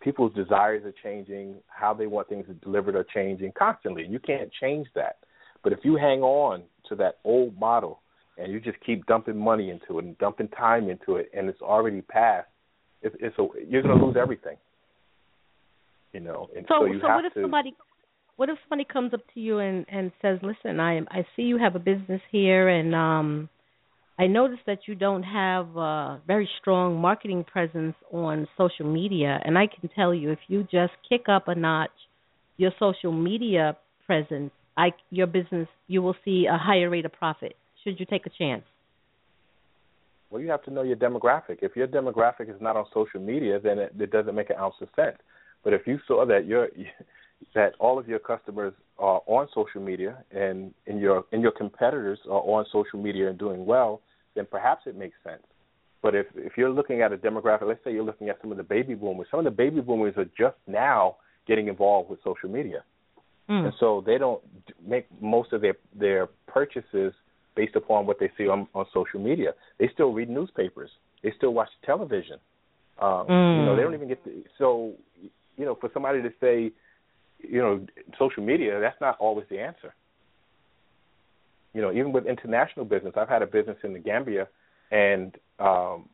People's desires are changing, how they want things delivered are changing constantly. You can't change that. But if you hang on to that old model and you just keep dumping money into it and dumping time into it, and it's already passed, it's, it's a, you're going to lose everything. You know, and so, so, you so have what if to. somebody what if somebody comes up to you and and says, "Listen, I I see you have a business here, and um, I noticed that you don't have a very strong marketing presence on social media, and I can tell you, if you just kick up a notch your social media presence, I your business you will see a higher rate of profit. Should you take a chance? Well, you have to know your demographic. If your demographic is not on social media, then it, it doesn't make an ounce of sense. But if you saw that your that all of your customers are on social media and, and your and your competitors are on social media and doing well, then perhaps it makes sense. But if if you're looking at a demographic, let's say you're looking at some of the baby boomers, some of the baby boomers are just now getting involved with social media, Mm. and so they don't make most of their their purchases based upon what they see on on social media. They still read newspapers. They still watch television. Um, Mm. You know, they don't even get to, so. You know, for somebody to say, you know, social media, that's not always the answer. You know, even with international business, I've had a business in the Gambia, and um,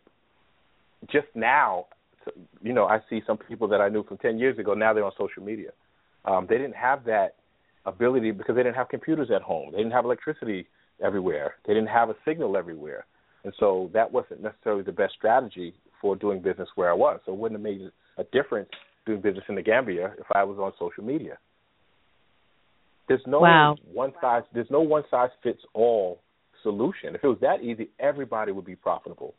just now, you know, I see some people that I knew from ten years ago. Now they're on social media. Um, they didn't have that ability because they didn't have computers at home. They didn't have electricity everywhere. They didn't have a signal everywhere, and so that wasn't necessarily the best strategy for doing business where I was. So it wouldn't have made a difference doing business in the Gambia if I was on social media. There's no Wow. one size. There's no one size fits all solution. If it was that easy, everybody would be profitable.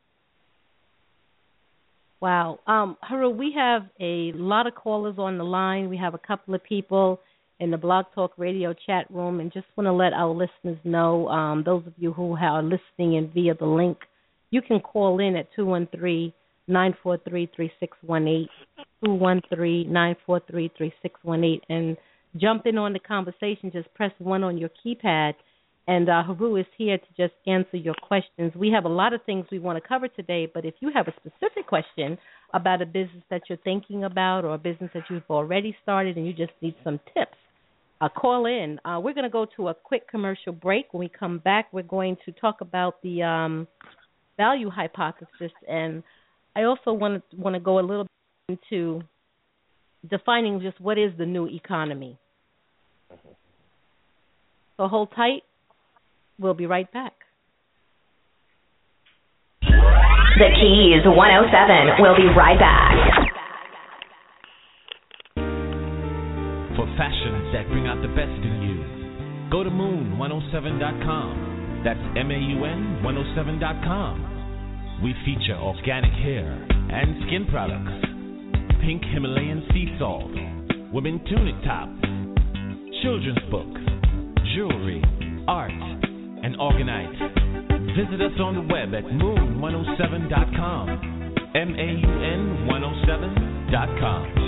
Wow. Um, Heru, we have a lot of callers on the line. We have a couple of people in the Blog Talk Radio chat room, and just want to let our listeners know, um, those of you who are listening in via the link, you can call in at 213 943 3618, 213 943 3618, and jump in on the conversation. Just press 1 on your keypad and uh, Heru is here to just answer your questions. We have a lot of things we want to cover today, but if you have a specific question about a business that you're thinking about or a business that you've already started and you just need some tips, uh, call in. Uh, we're going to go to a quick commercial break. When we come back, we're going to talk about the um, value hypothesis, and I also want to want to go a little bit into defining just what is the new economy. So hold tight. We'll be right back. The Keys 107. We'll be right back. For fashions that bring out the best in you, go to maun107.com. That's M A U N 107.com. We feature organic hair and skin products, pink Himalayan sea salt, women tunic tops, children's books, jewelry, art, and orgonite. Visit us on the web at maun107.com. M A U N 107.com.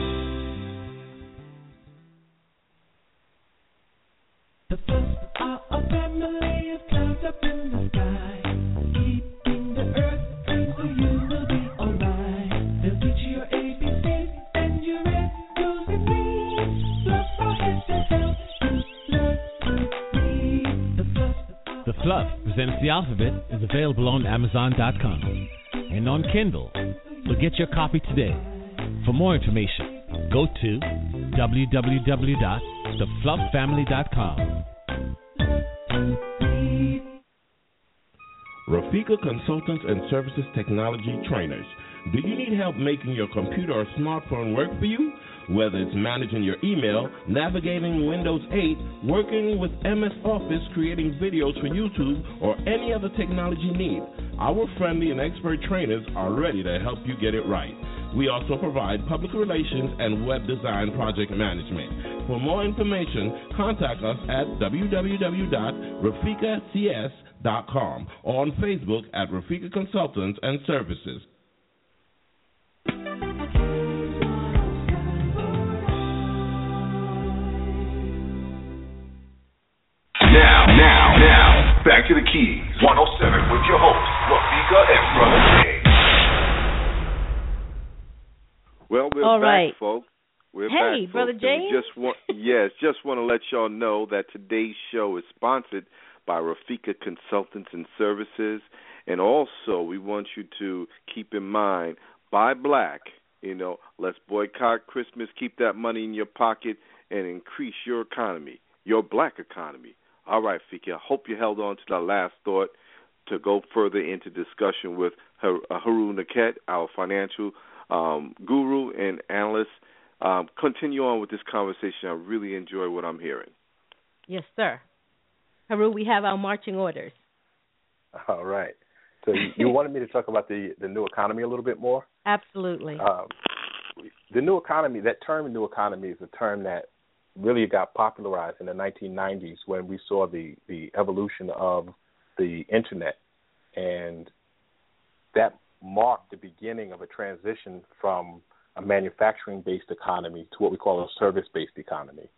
The first are a family Fluff presents the alphabet is available on Amazon.com and on Kindle. So get your copy today. For more information, go to www.thefluffamily.com. Rafika Consultants and Services Technology Trainers. Do you need help making your computer or smartphone work for you? Whether it's managing your email, navigating Windows 8, working with MS Office, creating videos for YouTube, or any other technology need, our friendly and expert trainers are ready to help you get it right. We also provide public relations and web design project management. For more information, contact us at www.rafikacs.com or on Facebook at Rafika Consultants and Services. Back to the Keys 107 with your hosts, Rafika and Brother J. Well, we're All back, right. folks. We're Hey, back, Brother folks, and we James. Just want, yes, just want to let y'all know that today's show is sponsored by Rafika Consultants and Services, and also we want you to keep in mind, buy black. You know, let's boycott Christmas. Keep that money in your pocket and increase your economy, your black economy. All right, Fika. I hope you held on to that last thought to go further into discussion with Har- uh, Haroon Nekhet, our financial um, guru and analyst. Um, continue on with this conversation. I really enjoy what I'm hearing. Yes, sir. Heru, we have our marching orders. All right. So you, you wanted me to talk about the the new economy a little bit more. Absolutely. Um, the new economy, that term "new economy" is a term that really got popularized in the 1990s when we saw the the evolution of the internet, and that marked the beginning of a transition from a manufacturing-based economy to what we call a service-based economy.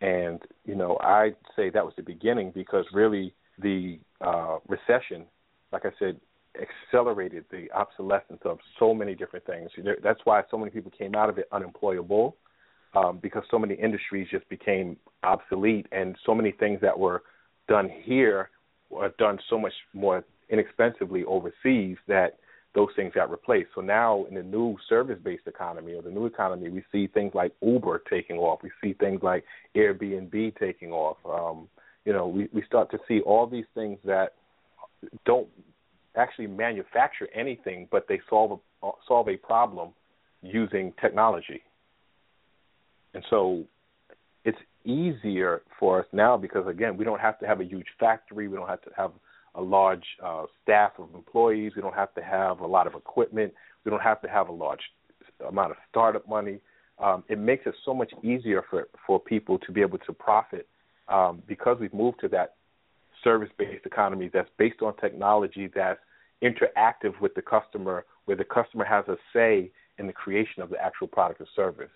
And you know, I'd say that was the beginning because really the uh, recession, like I said, accelerated the obsolescence of so many different things. That's why so many people came out of it unemployable um, because so many industries just became obsolete, and so many things that were done here were done so much more inexpensively overseas that those things got replaced. So now in the new service-based economy or the new economy, we see things like Uber taking off. We see things like Airbnb taking off. Um, you know, we, we start to see all these things that don't actually manufacture anything, but they solve a, solve a problem using technology. And so it's easier for us now because again, we don't have to have a huge factory. We don't have to have a large uh, staff of employees. We don't have to have a lot of equipment. We don't have to have a large amount of startup money. Um, it makes it so much easier for for people to be able to profit um, because we've moved to that service-based economy that's based on technology that's interactive with the customer, where the customer has a say in the creation of the actual product or service.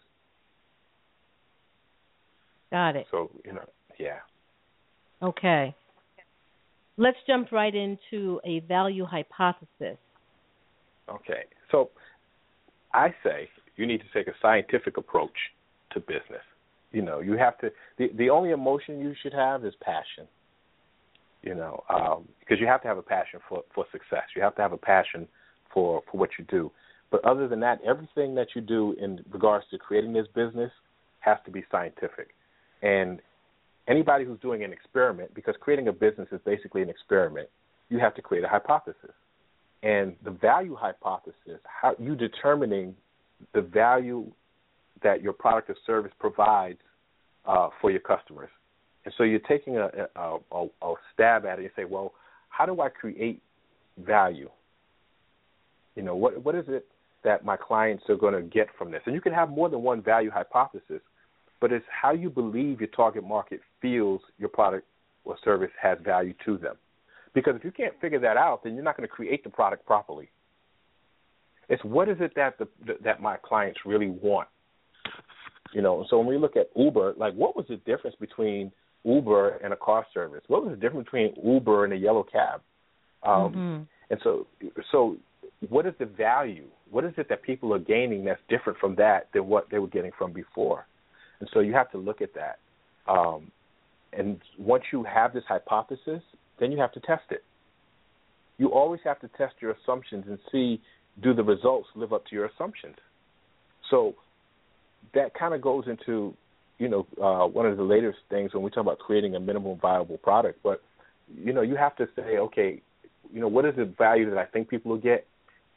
Got it. So you know, yeah. Okay. Let's jump right into a value hypothesis. Okay. So I say you need to take a scientific approach to business. You know, you have to the the only emotion you should have is passion. You know, um, because you have to have a passion for for success. You have to have a passion for for what you do. But other than that, everything that you do in regards to creating this business has to be scientific. And anybody who's doing an experiment, because creating a business is basically an experiment, you have to create a hypothesis. And the value hypothesis, how you determining the value that your product or service provides uh, for your customers. And so you're taking a, a, a, a stab at it and say, well, how do I create value? You know, what what is it that my clients are going to get from this? And you can have more than one value hypothesis, but it's how you believe your target market feels your product or service has value to them. Because if you can't figure that out, then you're not going to create the product properly. It's what is it that the that my clients really want. You know, so when we look at Uber, like what was the difference between Uber and a car service? What was the difference between Uber and a yellow cab? Um, Mm-hmm. And so, so what is the value? What is it that people are gaining that's different from that than what they were getting from before? And so you have to look at that. Um, and once you have this hypothesis, then you have to test it. You always have to test your assumptions and see do the results live up to your assumptions. So that kind of goes into, you know, uh, one of the latest things when we talk about creating a minimum viable product. But you know, you have to say, okay, you know, what is the value that I think people will get,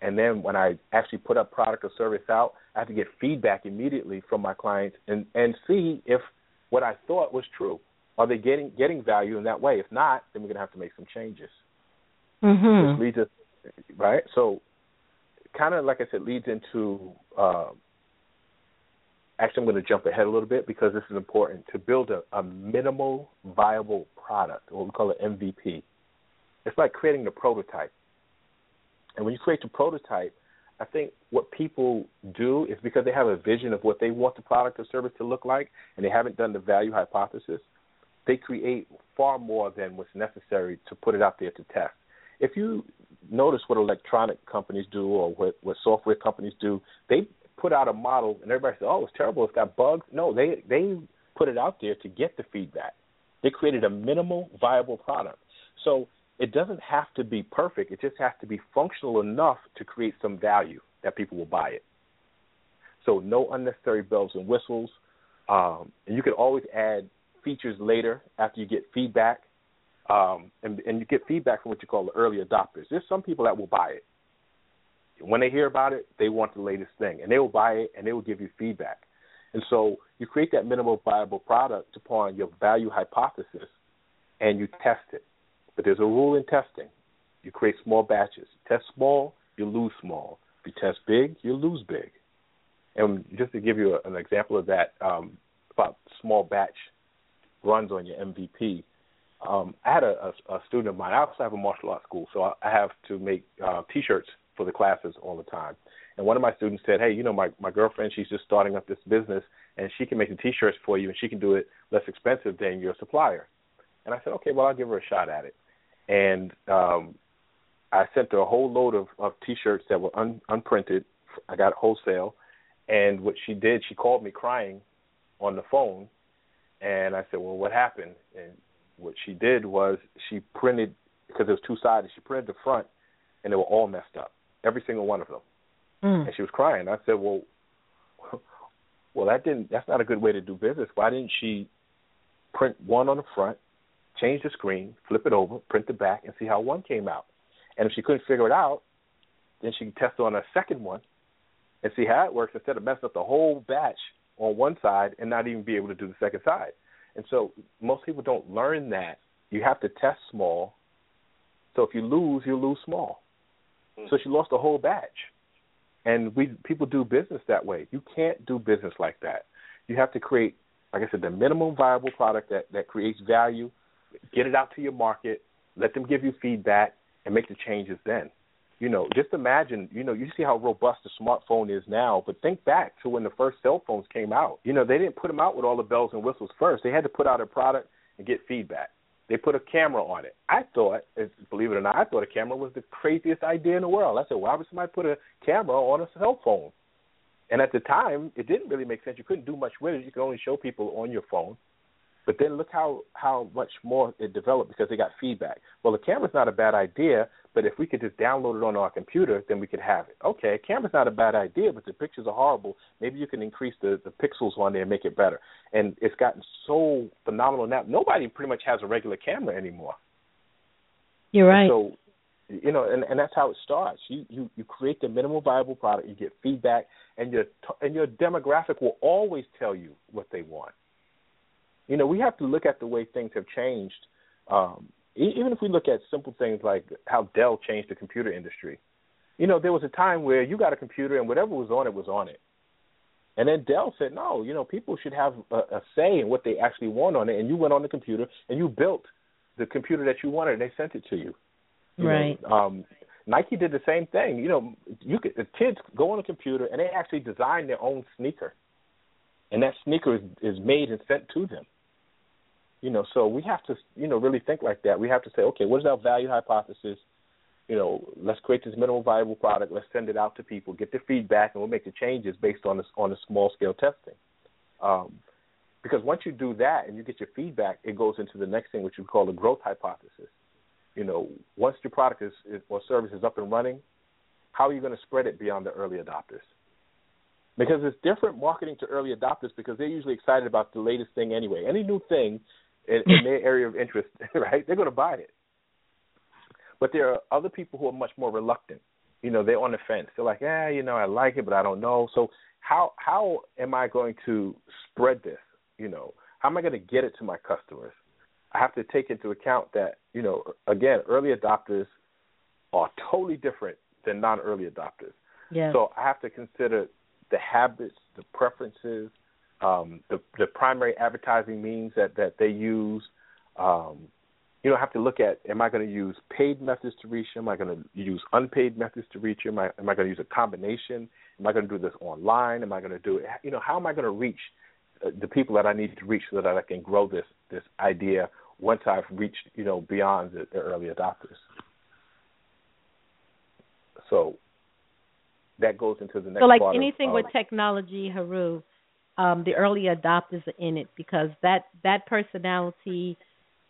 and then when I actually put a product or service out, I have to get feedback immediately from my clients and and see if what I thought was true. Are they getting getting value in that way? If not, then we're gonna have to make some changes. Mm-hmm. Which leads us right. So, kind of like I said, leads into. Uh, actually, I'm going to jump ahead a little bit because this is important to build a, a minimal viable product, what we call an MVP. It's like creating the prototype. And when you create the prototype, I think what people do is because they have a vision of what they want the product or service to look like, and they haven't done the value hypothesis. they create far more than what's necessary to put it out there to test. If you notice what electronic companies do or what, what software companies do, they put out a model and everybody says, "Oh, it's terrible. It's got bugs." No, they they put it out there to get the feedback. They created a minimal viable product. So it doesn't have to be perfect. It just has to be functional enough to create some value that people will buy it. So no unnecessary bells and whistles. Um, and you can always add features later after you get feedback. Um, and, and you get feedback from what you call the early adopters. There's some people that will buy it. When they hear about it, they want the latest thing, and they will buy it and they will give you feedback. And so you create that minimal viable product upon your value hypothesis, and you test it. But there's a rule in testing. You create small batches. Test small, you lose small. If you test big, you lose big. And just to give you a, an example of that, um, about small batch runs on your MVP, um, I had a, a, a student of mine. I also have a martial arts school, so I, I have to make uh, T-shirts for the classes all the time. And one of my students said, "Hey, you know, my my girlfriend, she's just starting up this business, and she can make the T-shirts for you, and she can do it less expensive than your supplier." And I said, "Okay, well, I'll give her a shot at it." And um, I sent her a whole load of, of T-shirts that were un, unprinted. I got wholesale, and what she did, she called me crying on the phone, and I said, "Well, what happened?" And what she did was she printed because it was two sided. She printed the front, and they were all messed up, every single one of them. Mm. And she was crying. I said, "Well, well, that didn't. That's not a good way to do business. Why didn't she print one on the front, change the screen, flip it over, print the back, and see how one came out? And if she couldn't figure it out, then she could test on a second one and see how it works instead of messing up the whole batch on one side and not even be able to do the second side. And so most people don't learn that. You have to test small. So if you lose, you lose small. So she lost the whole batch. And we people do business that way. You can't do business like that. You have to create, like I said, the minimum viable product that, that creates value, get it out to your market, let them give you feedback, and make the changes then. You know, just imagine, you know, you see how robust the smartphone is now, but think back to when the first cell phones came out. You know, they didn't put them out with all the bells and whistles first. They had to put out a product and get feedback. They put a camera on it. I thought, believe it or not, I thought a camera was the craziest idea in the world. I said, why would somebody put a camera on a cell phone? And at the time, it didn't really make sense. You couldn't do much with it. You could only show people on your phone. But then look how how much more it developed because they got feedback. Well, the camera's not a bad idea, but if we could just download it on our computer, then we could have it. Okay, camera's not a bad idea, but the pictures are horrible. Maybe you can increase the the pixels on there and make it better. And it's gotten so phenomenal now. Nobody pretty much has a regular camera anymore. You're right. So, you know, and, and that's how it starts. You, you you create the minimal viable product. You get feedback, and your and your demographic will always tell you what they want. You know, we have to look at the way things have changed. Um, e- even if we look at simple things like how Dell changed the computer industry. You know, there was a time where you got a computer and whatever was on it was on it. And then Dell said, no, you know, people should have a, a say in what they actually want on it. And you went on the computer and you built the computer that you wanted and they sent it to you. you right. Know, um, Nike did the same thing. You know, you could the kids go on a computer and they actually design their own sneaker, and that sneaker is, is made and sent to them. You know, so we have to, you know, really think like that. We have to say, okay, what is our value hypothesis? You know, let's create this minimal viable product. Let's send it out to people, get their feedback, and we'll make the changes based on this on the small scale testing. Um, because once you do that and you get your feedback, it goes into the next thing, which we call the growth hypothesis. You know, once your product is, is or service is up and running, how are you going to spread it beyond the early adopters? Because it's different marketing to early adopters because they're usually excited about the latest thing anyway. Any new thing in, in their area of interest, right? They're going to buy it. But there are other people who are much more reluctant. You know, they're on the fence. They're like, yeah, you know, I like it, but I don't know. So how how am I going to spread this? You know, how am I going to get it to my customers? I have to take into account that you know, again, early adopters are totally different than non-early adopters. Yeah. So I have to consider the habits, the preferences, um, the the primary advertising means that that they use. Um, you know, I have to look at: Am I going to use paid methods to reach them? Am I going to use unpaid methods to reach them? Am I, am I going to use a combination? Am I going to do this online? Am I going to do it? You know, how am I going to reach uh, the people that I need to reach so that I can grow this this idea once I've reached you know beyond the, the early adopters. So that goes into the next. So, like anything of, with technology, Heru, um, the early adopters are in it because that that personality,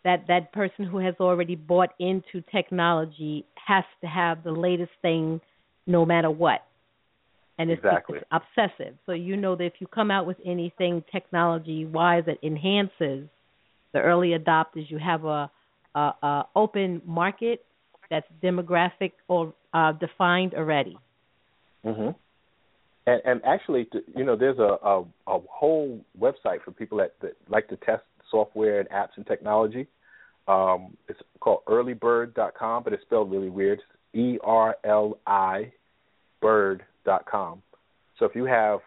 that that person who has already bought into technology has to have the latest thing, no matter what. And it's, Exactly. it's obsessive. So you know that if you come out with anything technology wise that enhances the early adopters, you have a, a, a open market that's demographic or uh, defined already. hmm And, and actually, you know, there's a, a a whole website for people that, that like to test software and apps and technology. Um, it's called erlibird.com, but it's spelled really weird. E R L I bird.com. So if you have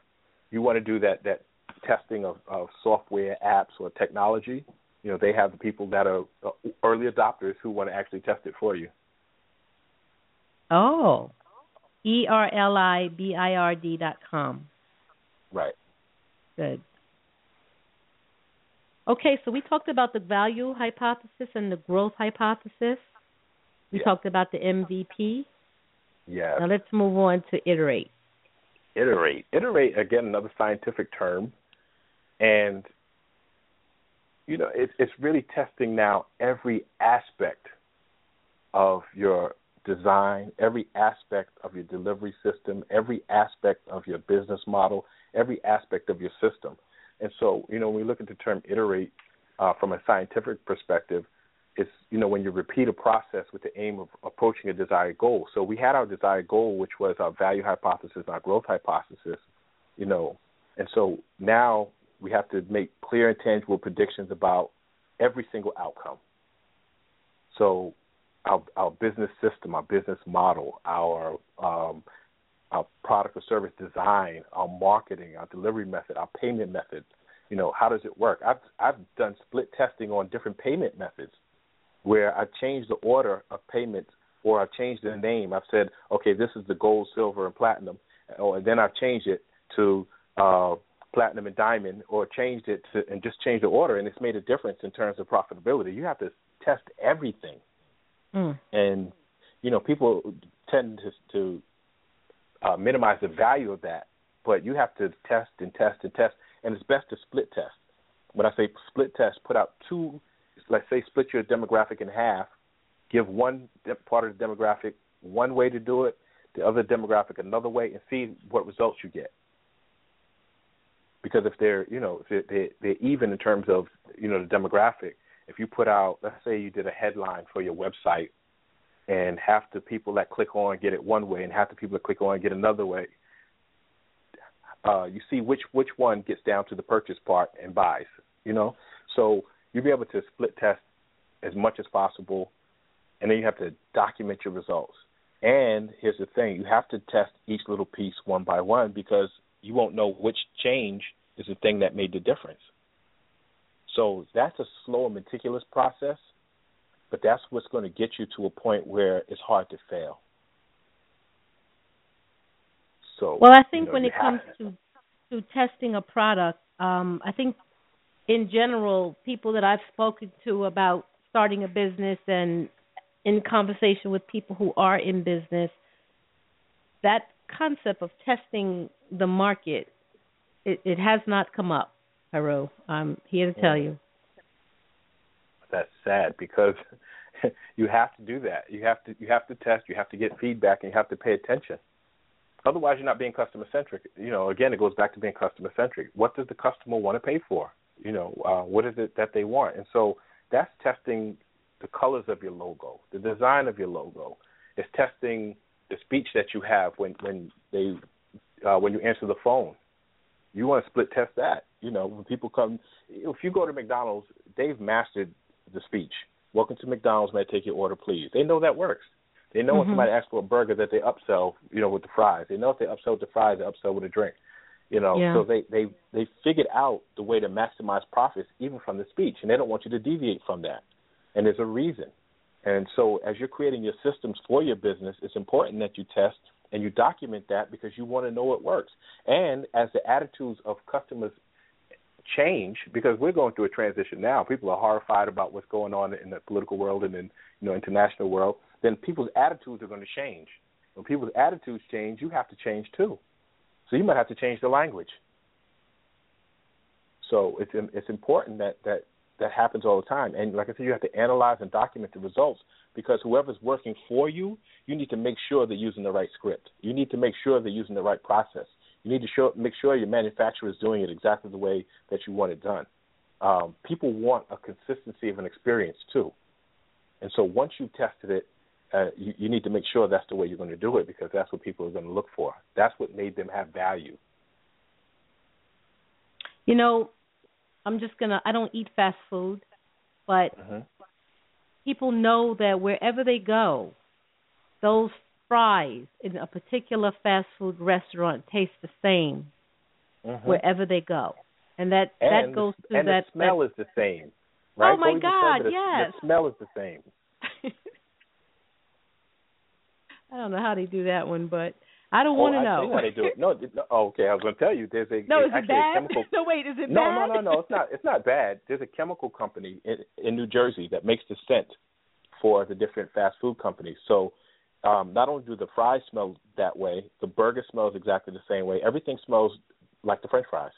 you want to do that that testing of, of software, apps, or technology, you know, they have the people that are uh, early adopters who want to actually test it for you. Oh. E R L I B I R D dot com. Right. Good. Okay, so we talked about the value hypothesis and the growth hypothesis. We talked about the MVP. Yeah. Now let's move on to iterate. iterate. Iterate again, another scientific term, and you know it's it's really testing now every aspect of your design, every aspect of your delivery system, every aspect of your business model, every aspect of your system. And so, you know, when we look at the term iterate uh, from a scientific perspective, it's you know when you repeat a process with the aim of approaching a desired goal. So we had our desired goal, which was our value hypothesis, our growth hypothesis, you know, and so now we have to make clear and tangible predictions about every single outcome. So our our business system, our business model, our um, our product or service design, our marketing, our delivery method, our payment method. You know, how does it work? I've I've done split testing on different payment methods where I changed the order of payments or I've changed the name. I've said, okay, this is the gold, silver, and platinum, or and then I've changed it to uh, platinum and diamond, or changed it to and just changed the order, and it's made a difference in terms of profitability. You have to test everything, Mm. and you know people tend to, to uh, minimize the value of that, but you have to test and test and test, and it's best to split test. When I say split test, put out two. Let's say split your demographic in half. Give one part of the demographic one way to do it, the other demographic another way, and see what results you get. Because if they're, you know, if they're, they're even in terms of, you know, the demographic. If you put out, let's say you did a headline for your website, and half the people that click on get it one way, and half the people that click on get another way. Uh, you see which which one gets down to the purchase part and buys. You know, so you'll be able to split test as much as possible, and then you have to document your results. And here's the thing: you have to test each little piece one by one because you won't know which change is the thing that made the difference. So that's a slow and meticulous process, but that's what's going to get you to a point where it's hard to fail. So Well, I think you know, when it comes to to testing a product, um, I think in general, people that I've spoken to about starting a business and in conversation with people who are in business, that concept of testing the market, it, it has not come up, Heru. I'm here to tell you. that's sad because you have to do that. You have to you have to test, you have to get feedback and you have to pay attention. Otherwise you're not being customer centric. You know, again it goes back to being customer centric. What does the customer want to pay for? You know, uh, what is it that they want? And so that's testing the colors of your logo, the design of your logo. It's testing the speech that you have when when they uh, when you answer the phone. You want to split test that. You know, when people come, if you go to McDonald's, they've mastered the speech. Welcome to McDonald's. May I take your order, please? They know that works. They know when Mhm. somebody asks for a burger that they upsell, you know, with the fries. They know if they upsell with the fries, they upsell with a drink. You know, Yeah. so they they they figured out the way to maximize profits even from the speech, and they don't want you to deviate from that. And there's a reason. And so, as you're creating your systems for your business, it's important that you test and you document that because you want to know it works. And as the attitudes of customers change because we're going through a transition now. People are horrified about what's going on in the political world and in you know international world. Then people's attitudes are going to change. When people's attitudes change, you have to change too. So you might have to change the language. So it's it's important that that that happens all the time. And like I said, you have to analyze and document the results because whoever's working for you, you need to make sure they're using the right script. You need to make sure they're using the right process. You need to show, make sure your manufacturer is doing it exactly the way that you want it done. Um, people want a consistency of an experience too. And so once you've tested it, uh, you, you need to make sure that's the way you're going to do it because that's what people are going to look for. That's what made them have value. You know, I'm just gonna. I don't eat fast food, but Mm-hmm. People know that wherever they go, those fries in a particular fast food restaurant taste the same Mhm. wherever they go, and that and that goes through and that. the smell that, is the same, right? Oh, my God, the, yes. The smell is the same. I don't know how they do that one, but I don't Oh, want to know. tell how they do it. No, no, oh, okay. I was going to tell you. There's a no, is it bad? chemical. no, wait, is it no, bad? no, no, no. It's not. It's not bad. There's a chemical company in, in New Jersey that makes the scent for the different fast food companies. So, um, not only do the fries smell that way, the burger smells exactly the same way. Everything smells like the French fries.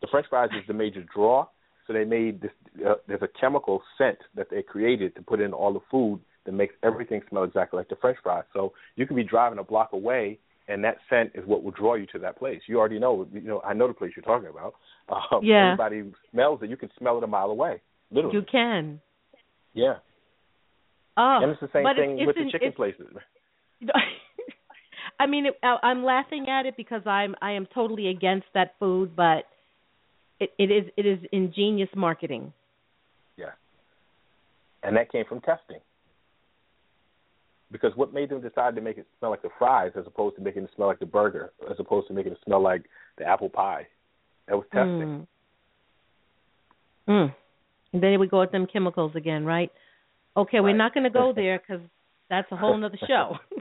The French fries is the major draw. So they made this. Uh, there's a chemical scent that they created to put in all the food that makes everything smell exactly like the French fries. So you can be driving a block away, and that scent is what will draw you to that place. You already know. You know, I know the place you're talking about. Um, Yeah. Everybody smells it. You can smell it a mile away. Literally. You can. yeah. Oh, and it's the same thing it's, with it's the chicken places. I mean, it, I'm laughing at it because I'm I am totally against that food, but it, it is it is ingenious marketing. Yeah. And that came from testing. Because what made them decide to make it smell like the fries as opposed to making it smell like the burger, as opposed to making it smell like the apple pie? That was testing. Mm. Mm. And then we go with them chemicals again, right? Okay, we're not going to go there because that's a whole other show.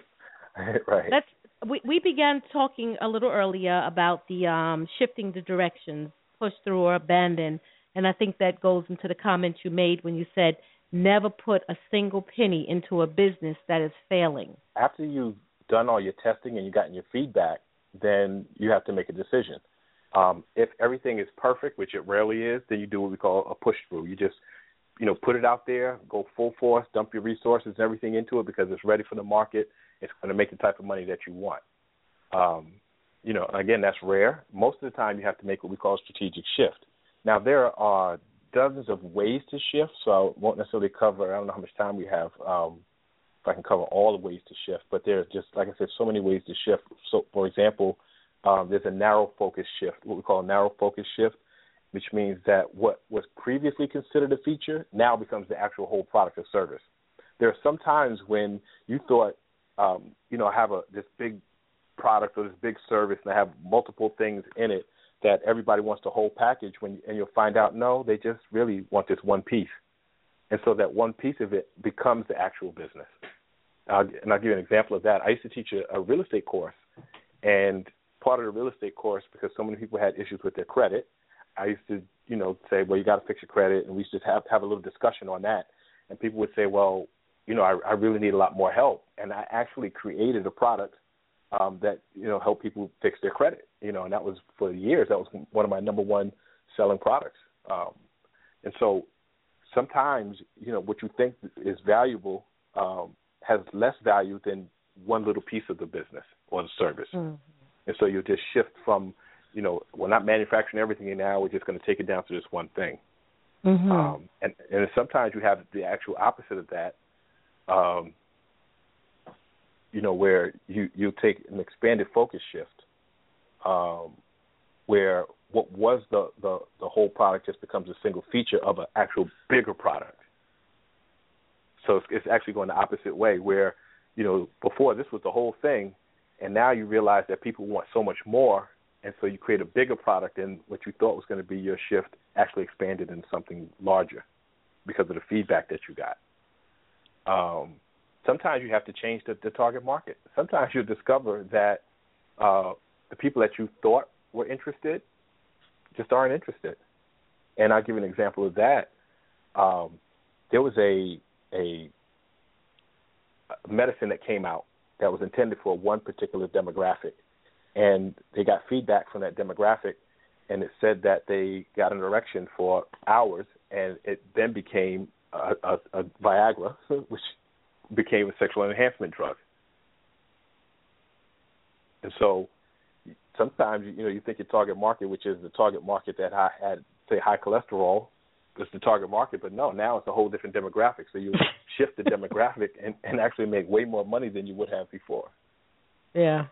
right. Let's we we began talking a little earlier about the um shifting the directions, push through or abandon, and I think that goes into the comment you made when you said never put a single penny into a business that is failing. After you've done all your testing and you've gotten your feedback, then you have to make a decision. Um, if everything is perfect, which it rarely is, then you do what we call a push through. You just, you know, put it out there, go full force, dump your resources and everything into it because it's ready for the market. It's going to make the type of money that you want. Um, you know, again, that's rare. Most of the time, you have to make what we call a strategic shift. Now, there are dozens of ways to shift, so I won't necessarily cover. I don't know how much time we have. Um, if I can cover all the ways to shift, but there's just like I said, so many ways to shift. So, for example, um, there's a narrow focus shift, what we call a narrow focus shift, which means that what was previously considered a feature now becomes the actual whole product or service. There are some times when you thought, um, you know, I have a this big product or this big service and I have multiple things in it that everybody wants the whole package when and you'll find out no, they just really want this one piece. And so that one piece of it becomes the actual business. And I'll give you an example of that. I used to teach a, a real estate course, and part of the real estate course, because so many people had issues with their credit, I used to, you know, say, well, you got to fix your credit, and we used to have have a little discussion on that. And people would say, well, you know, I, I really need a lot more help, and I actually created a product um, that you know help people fix their credit. You know, and that was for years. That was one of my number one selling products. Um, and so sometimes, you know, what you think is valuable um, has less value than one little piece of the business or the service. Mm. And so you just shift from, you know, we're not manufacturing everything now. We're just going to take it down to this one thing. Mm-hmm. Um, and and sometimes you have the actual opposite of that. Um, you know, where you you take an expanded focus shift, um, where what was the, the the whole product just becomes a single feature of an actual bigger product. So it's, it's actually going the opposite way, where you know before this was the whole thing, and now you realize that people want so much more, and so you create a bigger product, and what you thought was going to be your shift actually expanded into something larger because of the feedback that you got. Um, sometimes you have to change the, the target market. Sometimes you'll discover that uh, the people that you thought were interested just aren't interested. And I'll give you an example of that. Um, there was a a medicine that came out that was intended for one particular demographic, and they got feedback from that demographic, and it said that they got an erection for hours, and it then became a, a, a Viagra, which became a sexual enhancement drug. And so sometimes you know you think your target market, which is the target market that had say high cholesterol, is the target market, but no, now it's a whole different demographic. So you shift the demographic and, and actually make way more money than you would have before. Yeah.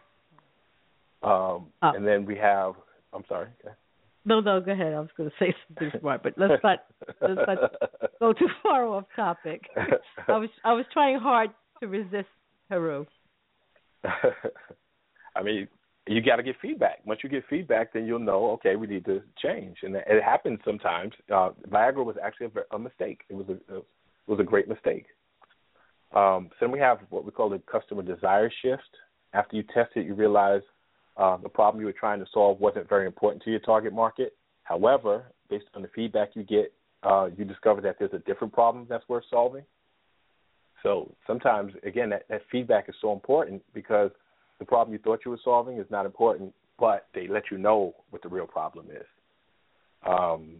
Um, Oh. And then we have. I'm sorry. Okay. No, no, go ahead. I was going to say something smart, but let's not let's not go too far off topic. I was I was trying hard to resist Heru. I mean, you got to get feedback. Once you get feedback, then you'll know. Okay, we need to change, and it happens sometimes. Uh, Viagra was actually a, a mistake. It was a it was a great mistake. Um, so then we have what we call the customer desire shift. After you test it, you realize uh, the problem you were trying to solve wasn't very important to your target market. However, based on the feedback you get, uh, you discover that there's a different problem that's worth solving. So sometimes, again, that, that feedback is so important because the problem you thought you were solving is not important, but they let you know what the real problem is. Um,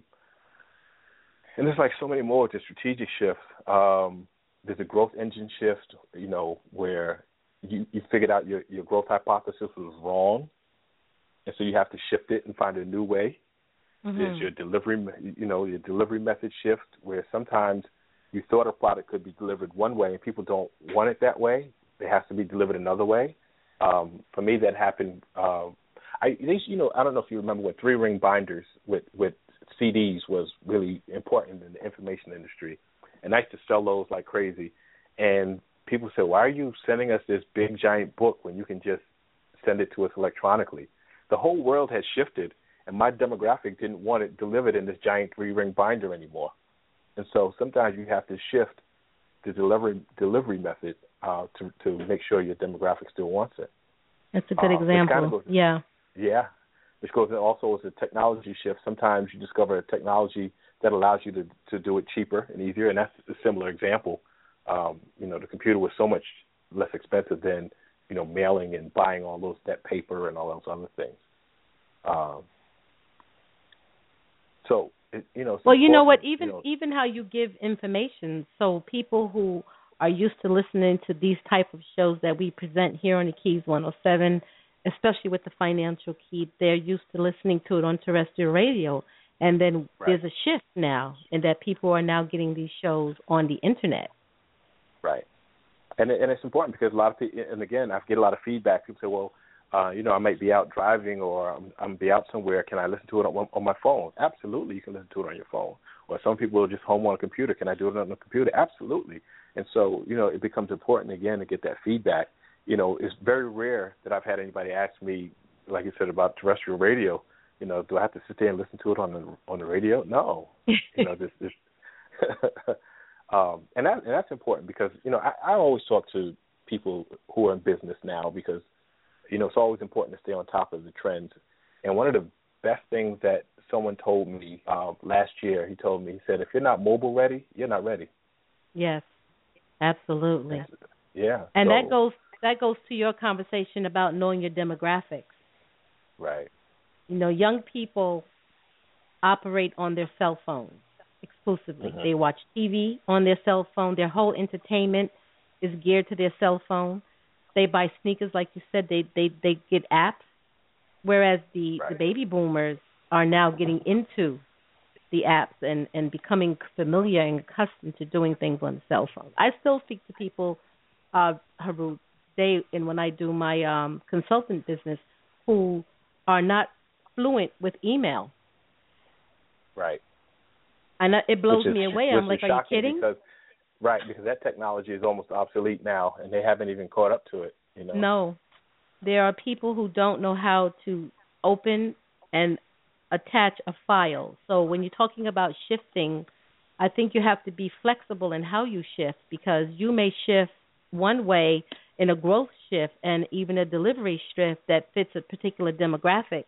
and there's like so many more with the strategic shift. Um, there's a growth engine shift, you know, where you, you figured out your, your growth hypothesis was wrong, and so you have to shift it and find a new way. There's your delivery, you know, your delivery method shift, where sometimes you thought a product could be delivered one way and people don't want it that way. It has to be delivered another way. Um, for me, that happened. Um, I, they, you know, I don't know if you remember when three ring binders with with CDs was really important in the information industry, and I used to sell those like crazy. And people said, "Why are you sending us this big giant book when you can just send it to us electronically?" The whole world has shifted, and my demographic didn't want it delivered in this giant three ring binder anymore. And so sometimes you have to shift the delivery delivery method uh, to to make sure your demographic still wants it. That's a good Uh, example. kinda goes- yeah. Yeah, which goes also as a technology shift. Sometimes you discover a technology that allows you to to do it cheaper and easier, and that's a similar example. Um, you know, the computer was so much less expensive than you know mailing and buying all those that paper and all those other things. Um, so it, you know, Well, you know what? Even you know, even how you give information, so people who are used to listening to these type of shows that we present here on the Keys 107, especially with the financial key, they're used to listening to it on terrestrial radio. And then Right. there's a shift now, in that people are now getting these shows on the internet. Right. And and it's important because a lot of people, and again, I get a lot of feedback. People say, "Well, uh, you know, I might be out driving or I'm, I'm be out somewhere. Can I listen to it on, on my phone?" Absolutely, you can listen to it on your phone. Or some people are just home on a computer. Can I do it on the computer? Absolutely. And so, you know, it becomes important again to get that feedback. You know, it's very rare that I've had anybody ask me, like you said about terrestrial radio. You know, do I have to sit there and listen to it on the on the radio? No. You know, this this um, and that and that's important because you know I, I always talk to people who are in business now because you know it's always important to stay on top of the trends. And one of the best things that someone told me uh, last year, he told me, he said, if you're not mobile ready, you're not ready. Yes, absolutely. Yeah. And so- that goes that goes to your conversation about knowing your demographics. right. You know, young people operate on their cell phones exclusively. Mhm. They watch TV on their cell phone. Their whole entertainment is geared to their cell phone. They buy sneakers, like you said. They they they get apps, whereas the the baby boomers are now getting into the apps and and becoming familiar and accustomed to doing things on the cell phone. I still speak to people, uh, Heru, they and when I do my um consultant business, who are not fluent with email. Right. And it blows is- me away. I'm like, are you kidding? Because, right, because that technology is almost obsolete now, and they haven't even caught up to it. You know. No. There are people who don't know how to open and attach a file. So when you're talking about shifting, I think you have to be flexible in how you shift because you may shift one way in a growth shift and even a delivery shift that fits a particular demographic.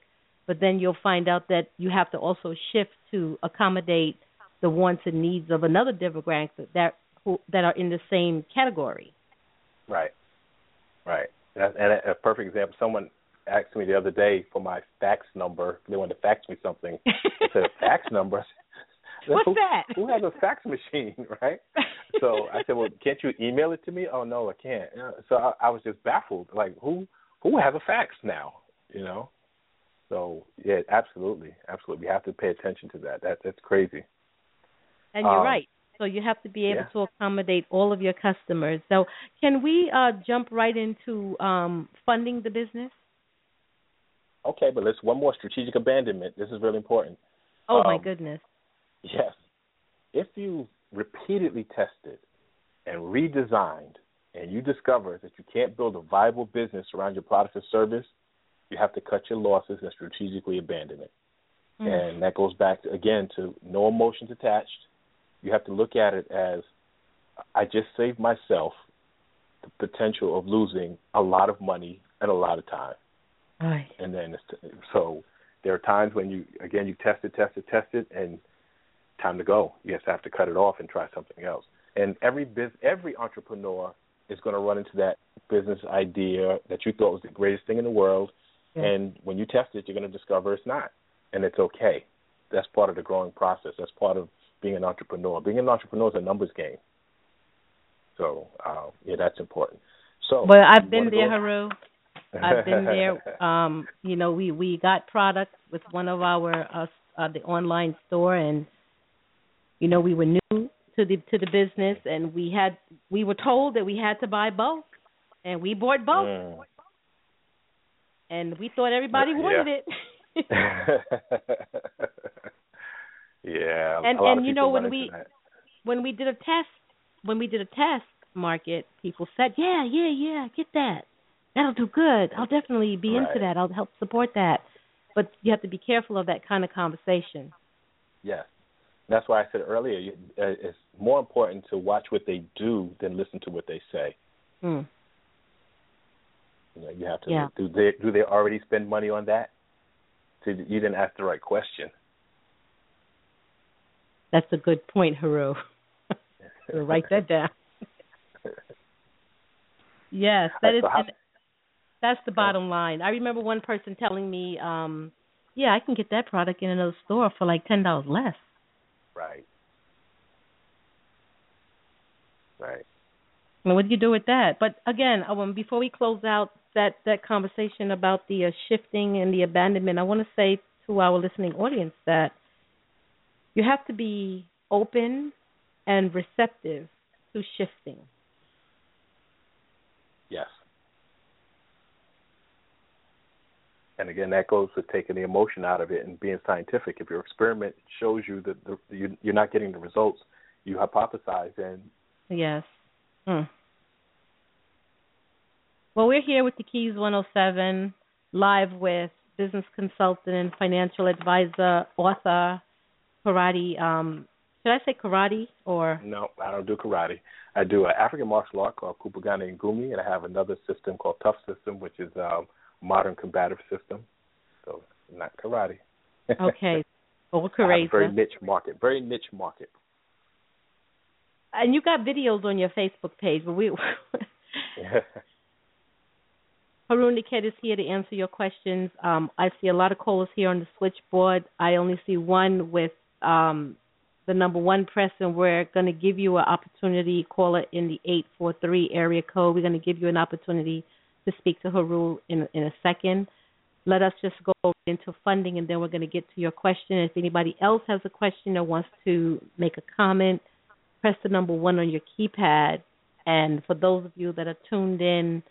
but then you'll find out that you have to also shift to accommodate the wants and needs of another demographic that who, that are in the same category. Right. Right. And and a, a perfect example. Someone asked me the other day for my fax number. They wanted to fax me something. I said, "Fax number." What's who, that? Who has a fax machine, right? So I said, "Well, can't you email it to me?" Oh no, I can't. So I, I was just baffled. Like, who who has a fax now? You know. So yeah, absolutely, absolutely. We have to pay attention to that. That that's crazy. And you're Um, right. So you have to be able yeah. to accommodate all of your customers. So can we uh, jump right into um, funding the business? Okay, but let's one more strategic abandonment. This is really important. Oh my Um, goodness. Yes. If you repeatedly tested and redesigned and you discover that you can't build a viable business around your product or service, you have to cut your losses and strategically abandon it. Mm. And that goes back to, again to no emotions attached. You have to look at it as I just saved myself the potential of losing a lot of money and a lot of time Right. and then it's, so there are times when you again you test it, test it, test it, and time to go. You just have to cut it off and try something else. And every biz, every entrepreneur is going to run into that business idea that you thought was the greatest thing in the world, Yeah. and when you test it, you're going to discover it's not, and it's okay. That's part of the growing process. That's part of being an entrepreneur. Being an entrepreneur is a numbers game. So uh, yeah, that's important. So Well, I've been there, go- Heru. I've been there. Um, you know, we we got products with one of our uh, uh the online store and you know, we were new to the to the business and we had we were told that we had to buy both and we bought both Mm. and we thought everybody Yeah. wanted it. yeah, And- and you know, when we- that. when we did a test when we did a test market, people said, "Yeah, yeah, yeah, get that. That'll do good. I'll definitely be into that. I'll help support that." But you have to be careful of that kind of conversation. yes, that's why I said earlier. Uh, it's more important to watch what they do than listen to what they say. Hmm. You know, you have to. Yeah. Do they do they already spend money on that? So you didn't ask the right question. That's a good point, Heru. We'll write that down. Yes, that is. And that's the bottom line. I remember one person telling me, um, "Yeah, I can get that product in another store for like ten dollars less." Right. Right. Mean, what do you do with that? But again, um, before we close out that that conversation about the uh, shifting and the abandonment, I want to say to our listening audience that you have to be open and receptive to shifting. Yes. And again, that goes with taking the emotion out of it and being scientific. If your experiment shows you that the, you, you're not getting the results you hypothesize, then Yes. Hmm. Well, we're here with the Keys 107, live with business consultant and financial advisor, author, karate. Um, should I say karate or? no, I don't do karate. I do an African martial art called Kupigana Ngumi, and I have another system called Tough System, which is um, modern combative system. So not karate. Okay. Or a very niche market, very niche market. And you got videos on your Facebook page, but we Heru Nekhet is here to answer your questions. Um, I see a lot of callers here on the switchboard. I only see one with um, the number one press, and we're going to give you an opportunity. Call it in the 843 area code. We're going to give you an opportunity to speak to Heru in, in a second. Let us just go into funding, and then we're going to get to your question. If anybody else has a question or wants to make a comment, press the number one on your keypad. And for those of you that are tuned in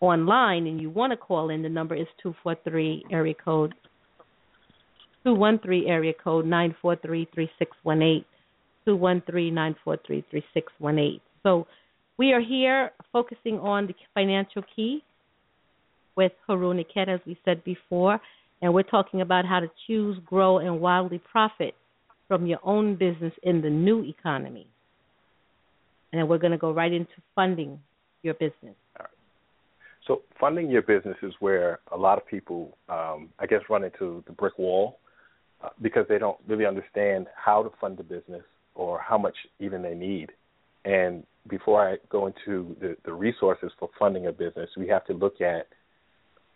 online and you want to call in, the number is 243 area code 213 area code 943 3618 213 943 3618. So we are here focusing on the financial key with Heru Nekhet, as we said before, and we're talking about how to choose, grow, and wildly profit from your own business in the new economy. And then we're going to go right into funding your business. So funding your business is where a lot of people, um, I guess, run into the brick wall because they don't really understand how to fund the business or how much even they need. And before I go into the, the resources for funding a business, we have to look at,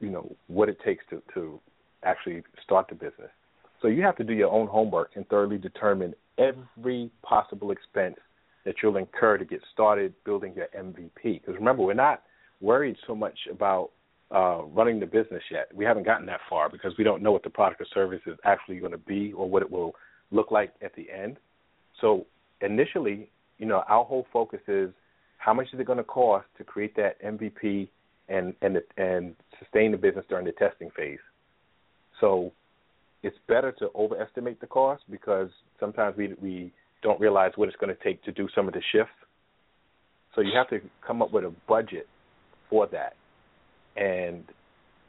you know, what it takes to, to actually start the business. So you have to do your own homework and thoroughly determine every possible expense that you'll incur to get started building your MVP. Because remember, we're not worried so much about uh, running the business yet. We haven't gotten that far because we don't know what the product or service is actually going to be or what it will look like at the end. So initially, you know, our whole focus is how much is it going to cost to create that MVP and and and sustain the business during the testing phase. So it's better to overestimate the cost because sometimes we we don't realize what it's going to take to do some of the shifts. So you have to come up with a budget for that, and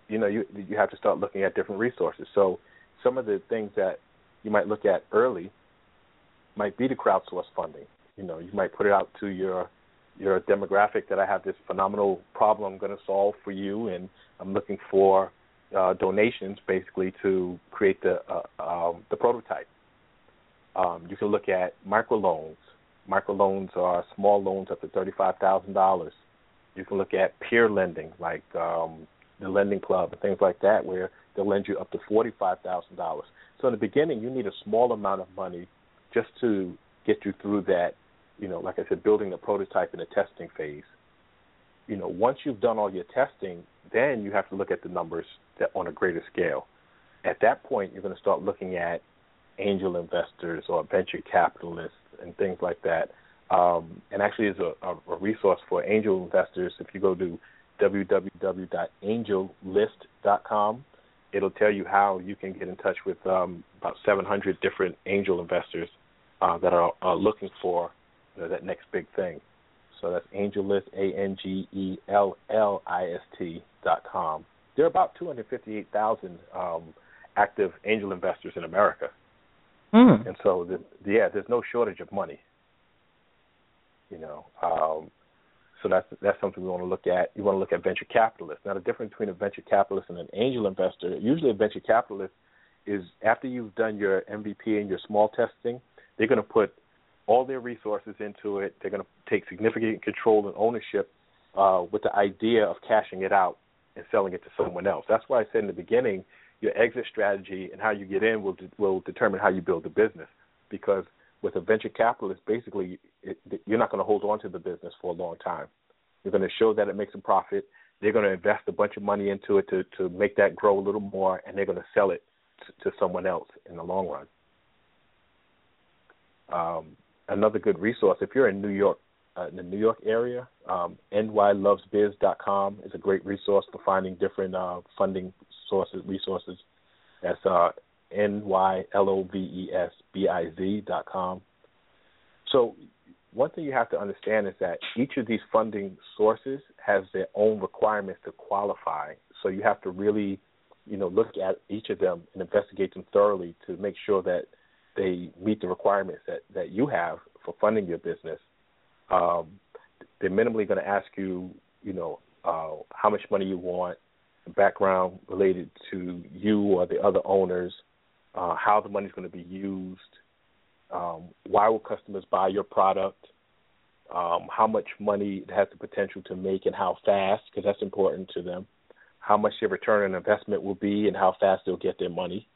you know you you have to start looking at different resources. So some of the things that you might look at early might be the crowdsource funding. You know, you might put it out to your your demographic that I have this phenomenal problem I'm going to solve for you, and I'm looking for uh, donations basically to create the uh, um, the prototype. Um, you can look at microloans. Microloans are small loans up to thirty-five thousand dollars. You can look at peer lending, like um, the Lending Club and things like that, where they'll lend you up to forty-five thousand dollars. So in the beginning, you need a small amount of money just to get you through that. You know, like I said, building the prototype in the testing phase. You know, once you've done all your testing, then you have to look at the numbers that on a greater scale. At that point, you're going to start looking at angel investors or venture capitalists and things like that. Um, and actually, is a, a, resource for angel investors. If you go to www.angellist.com, it'll tell you how you can get in touch with um, about 700 different angel investors uh, that are, are looking for you know, that next big thing. So that's AngelList, A N G E L L I S T dot com. There are about 258,000 um, active angel investors in America. Mm. And so, the, yeah, there's no shortage of money. You know, um, so that's that's something we want to look at. You want to look at venture capitalists. Now, the difference between a venture capitalist and an angel investor, usually a venture capitalist is after you've done your MVP and your small testing, they're going to put all their resources into it. They're going to take significant control and ownership uh, with the idea of cashing it out and selling it to someone else. That's why I said in the beginning, your exit strategy and how you get in will de- will determine how you build the business. Because with a venture capitalist, basically, it, you're not going to hold on to the business for a long time. You're going to show that it makes a profit. They're going to invest a bunch of money into it to to make that grow a little more, and they're going to sell it to, to someone else in the long run. Um, another good resource if you're in New York, uh, in the New York area, um, nylovesbiz.com is a great resource for finding different uh, funding sources, resources. That's uh, N-Y-L-O-V-E-S-B-I-Z dot com. So one thing you have to understand is that each of these funding sources has their own requirements to qualify. So you have to really, you know, look at each of them and investigate them thoroughly to make sure that they meet the requirements that, that you have for funding your business. Um, they're minimally going to ask you, you know, uh, how much money you want, background related to you or the other owners, uh, how the money is going to be used, um, why will customers buy your product, um, how much money it has the potential to make and how fast, because that's important to them, how much their return on investment will be and how fast they'll get their money.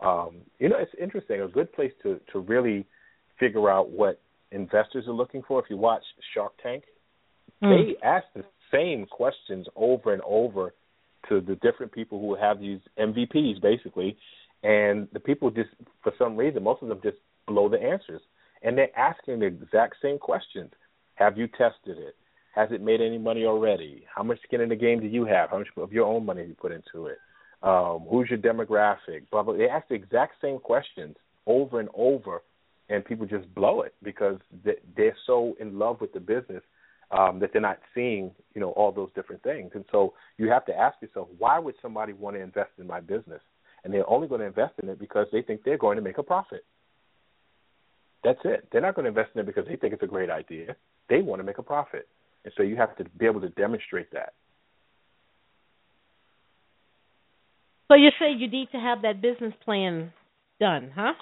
Um, you know, it's interesting. A good place to, to really figure out what investors are looking for. If you watch Shark Tank, Mm. they ask the same questions over and over to the different people who have these MVPs, basically, and the people just, for some reason, most of them just blow the answers, and they're asking the exact same questions. Have you tested it? Has it made any money already? How much skin in the game do you have? How much of your own money have you put into it? Um, who's your demographic? Blah blah. They ask the exact same questions over and over, and people just blow it because they- they're so in love with the business um, that they're not seeing, you know, all those different things. And so you have to ask yourself, why would somebody want to invest in my business? And they're only going to invest in it because they think they're going to make a profit. That's it. They're not going to invest in it because they think it's a great idea. They want to make a profit. And so you have to be able to demonstrate that. So you say you need to have that business plan done, huh?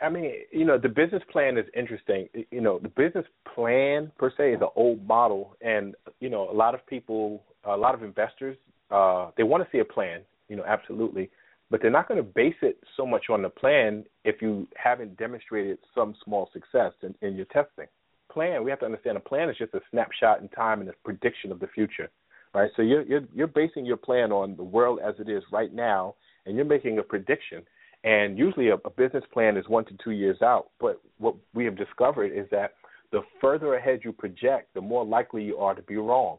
I mean, you know, the business plan is interesting. You know, the business plan per se is an old model, and you know, a lot of people, a lot of investors, uh, they want to see a plan. You know, absolutely, but they're not going to base it so much on the plan if you haven't demonstrated some small success in, in your testing. Plan, we have to understand a plan is just a snapshot in time and a prediction of the future, right? So you're you're, you're basing your plan on the world as it is right now, and you're making a prediction and usually a, a business plan is one to two years out. But what we have discovered is that the further ahead you project, the more likely you are to be wrong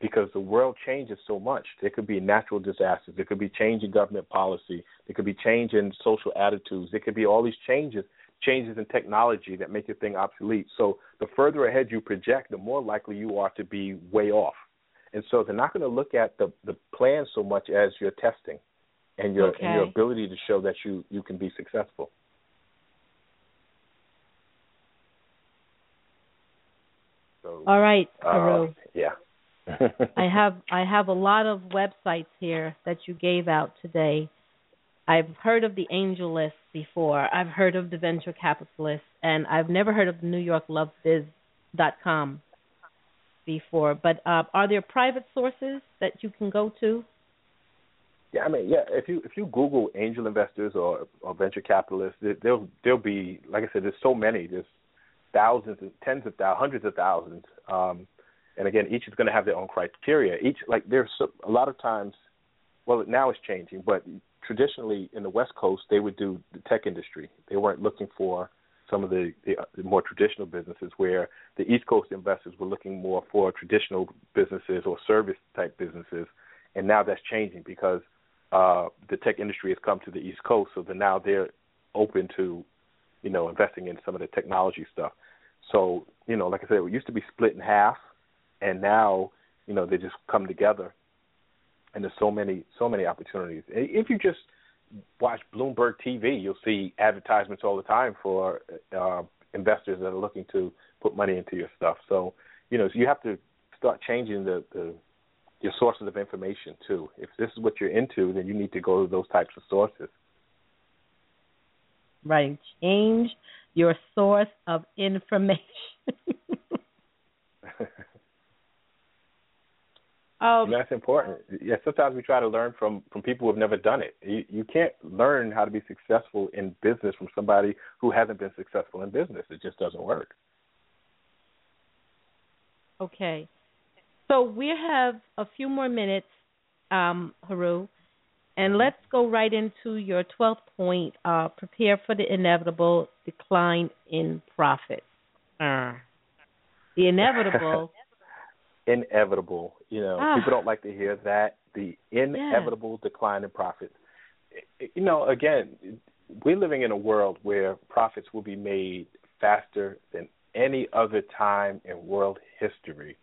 because the world changes so much. There could be natural disasters, there could be change in government policy, there could be change in social attitudes, there could be all these changes, changes in technology that make your thing obsolete. So the further ahead you project, the more likely you are to be way off. And so they're not going to look at the the plan so much as your testing and your okay. and your ability to show that you you can be successful. So, All right, uh, yeah. I have I have a lot of websites here that you gave out today. I've heard of the Angel List before. I've heard of the Venture Capitalist, and I've never heard of the New York Love Biz dot com before. But uh, are there private sources that you can go to? Yeah, I mean, yeah. If you if you Google angel investors or or venture capitalists, there- there'll there'll be like I said, there's so many. There's thousands, tens of thousands, hundreds of thousands. Um, and again, each is going to have their own criteria. Each like there's a lot of times. Well, now it's changing, but traditionally in the West Coast, they would do the tech industry. They weren't looking for some of the, the, the more traditional businesses, where the East Coast investors were looking more for traditional businesses or service type businesses. And now that's changing because uh, the tech industry has come to the East Coast, so then now they're open to, you know, investing in some of the technology stuff. So, you know, like I said, it used to be split in half, and now, you know, they just come together, and there's so many, so many opportunities. If you just watch Bloomberg TV, you'll see advertisements all the time for uh, investors that are looking to put money into your stuff. So, you know, so you have to start changing the, the your sources of information too. If this is what you're into, then you need to go to those types of sources. Right. Change your source of information. um, and that's important. Yeah, sometimes we try to learn from from people who have never done it. You you can't learn how to be successful in business from somebody who hasn't been successful in business. It just doesn't work. Okay. So we have a few more minutes, um, Heru, and let's go right into your 12th point uh, prepare for the inevitable decline in profits. Uh, the inevitable. inevitable. You know, Ah. people don't like to hear that. The inevitable decline in profits. You know, again, we're living in a world where profits will be made faster than any other time in world history.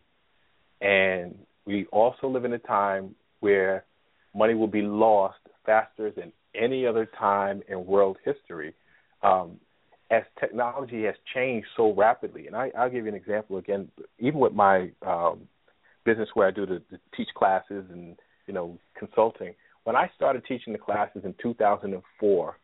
And we also live in a time where money will be lost faster than any other time in world history. Um, as technology has changed so rapidly, and I, I'll give you an example again. Even with my um, business where I do the, the teach classes and you know consulting, when I started teaching the classes in 2004,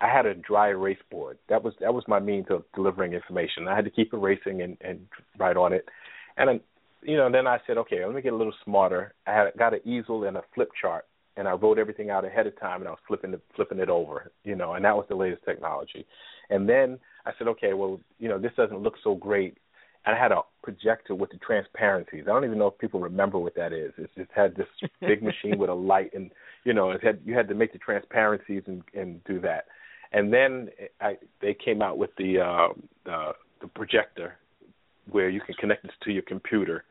I had a dry erase board. That was that was my means of delivering information. I had to keep erasing and, and write on it, and then, you know then I said, okay, let me get a little smarter. I had got an easel and a flip chart, and I wrote everything out ahead of time, and I was flipping it flipping it over, you know, and that was the latest technology. And then I said, okay, well, you know, this doesn't look so great. And I had a projector with the transparencies. I don't even know if people remember what that is. It's just had this big machine with a light, and you know, it had you had to make the transparencies and and do that. And then I, they came out with the uh, uh, the projector, where you can connect this to your computer,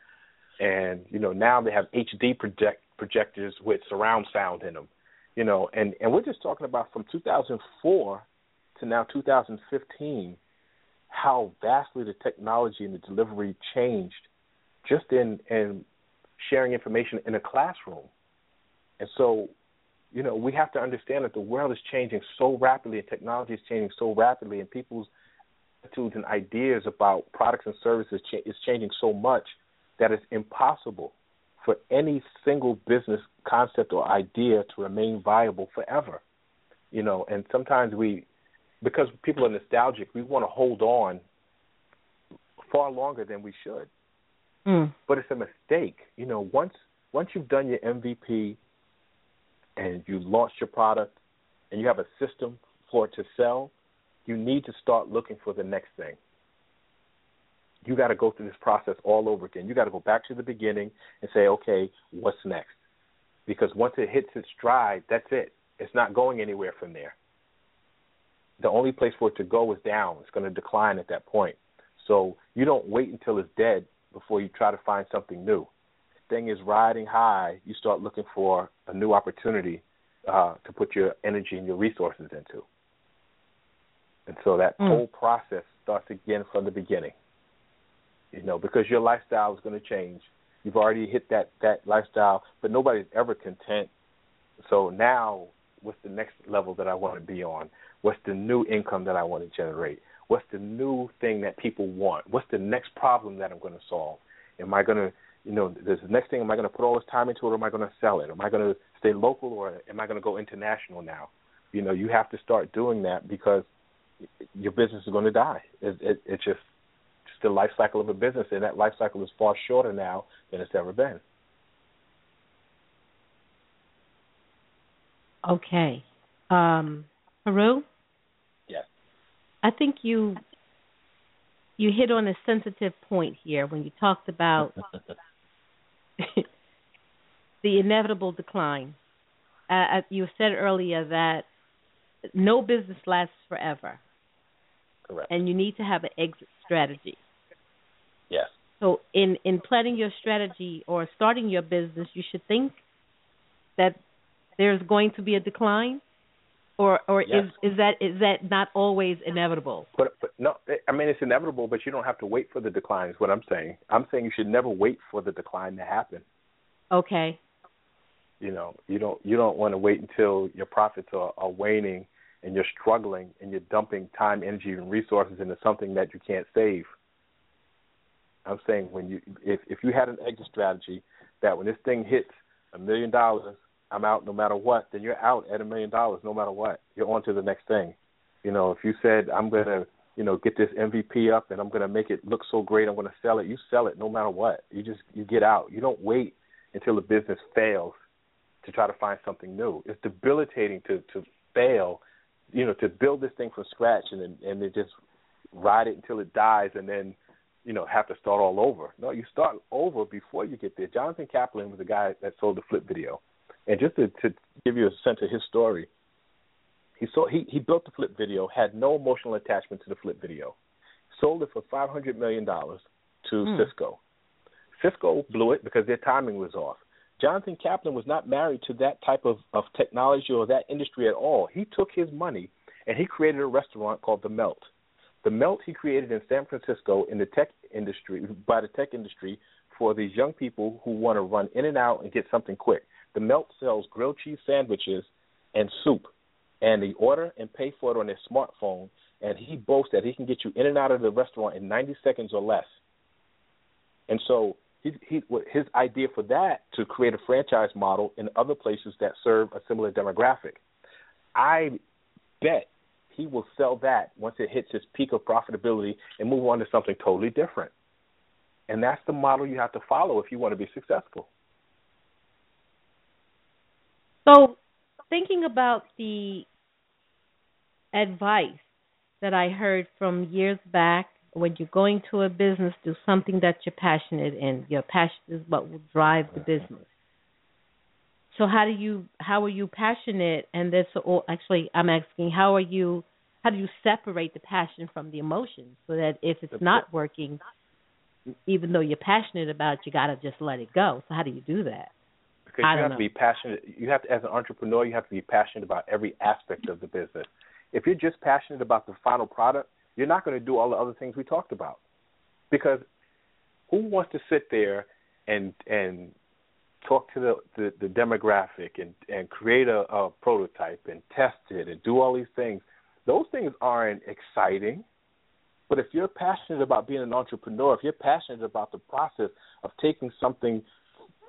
and you know now they have HD project projectors with surround sound in them, you know, and and we're just talking about from 2004 to now 2015 how vastly the technology and the delivery changed just in in sharing information in a classroom. And so, you know, we have to understand that the world is changing so rapidly and technology is changing so rapidly and people's attitudes and ideas about products and services is changing so much that it's impossible for any single business concept or idea to remain viable forever. You know, and sometimes we, because people are nostalgic, we want to hold on far longer than we should. Mm. But it's a mistake. You know, once once you've done your MVP and you launched your product and you have a system for it to sell, you need to start looking for the next thing. You got to go through this process all over again. You got to go back to the beginning and say, okay, what's next? Because once it hits its stride, that's it. It's not going anywhere from there. The only place for it to go is down. It's going to decline at that point. So you don't wait until it's dead before you try to find something new. Thing is riding high, you start looking for a new opportunity uh, to put your energy and your resources into. And so that Mm. whole process starts again from the beginning. You know, because your lifestyle is going to change. You've already hit that that lifestyle, but nobody's ever content. So now, what's the next level that I want to be on? What's the new income that I want to generate? What's the new thing that people want? What's the next problem that I'm going to solve? Am I going to, you know, this next thing, am I going to put all this time into it or am I going to sell it? Am I going to stay local or am I going to go international now? You know, you have to start doing that because your business is going to die. It, it, it's just, just the life cycle of a business, and that life cycle is far shorter now than it's ever been. Okay. Um, Heru, Yes. I think you you hit on a sensitive point here when you talked about the inevitable decline. Uh, uh, you said earlier that no business lasts forever, Correct. and you need to have an exit strategy. Yes. So, in in planning your strategy or starting your business, you should think that there's going to be a decline, or or Yes. is is that is that not always inevitable? But, but no, I mean it's inevitable, but you don't have to wait for the decline. Is what I'm saying. I'm saying you should never wait for the decline to happen. Okay. You know, you don't you don't want to wait until your profits are, are waning and you're struggling and you're dumping time, energy, and resources into something that you can't save. I'm saying when you if if you had an exit strategy that when this thing hits a million dollars, I'm out no matter what, then you're out at a million dollars no matter what. You're on to the next thing. You know, if you said I'm gonna, you know, get this MVP up and I'm gonna make it look so great, I'm gonna sell it, you sell it no matter what. You just you get out. You don't wait until the business fails to try to find something new. It's debilitating to to fail, you know, to build this thing from scratch and then and then just ride it until it dies and then you know have to start all over. No, you start over before you get there. Jonathan Kaplan was the guy that sold the flip video, and just to, to give you a sense of his story, he sold he he built the flip video, had no emotional attachment to the flip video, sold it for five hundred million dollars to Hmm. Cisco. Cisco blew it because their timing was off. Jonathan Kaplan was not married to that type of, of technology or that industry at all. He took his money and he created a restaurant called The Melt. The Melt he created in San Francisco in the tech industry by the tech industry for these young people who want to run in and out and get something quick. The Melt sells grilled cheese sandwiches and soup, and they order and pay for it on their smartphone. And he boasts that he can get you in and out of the restaurant in 90 seconds or less. And so he, he his idea for that to create a franchise model in other places that serve a similar demographic. I bet he will sell that once it hits its peak of profitability and move on to something totally different. And that's the model you have to follow if you want to be successful. So, thinking about the advice that I heard from years back when you're going to a business, do something that you're passionate in. Your passion is what will drive the business. So how do you how are you passionate and this or actually I'm asking how are you how do you separate the passion from the emotion so that if it's not working even though you're passionate about it, you got to just let it go. So how do you do that? Because I you have know. to be passionate. You have to, as an entrepreneur, you have to be passionate about every aspect of the business. If you're just passionate about the final product, you're not going to do all the other things we talked about. Because who wants to sit there and and talk to the the, the demographic and and create a, a prototype and test it and do all these things? Those things aren't exciting. But if you're passionate about being an entrepreneur, if you're passionate about the process of taking something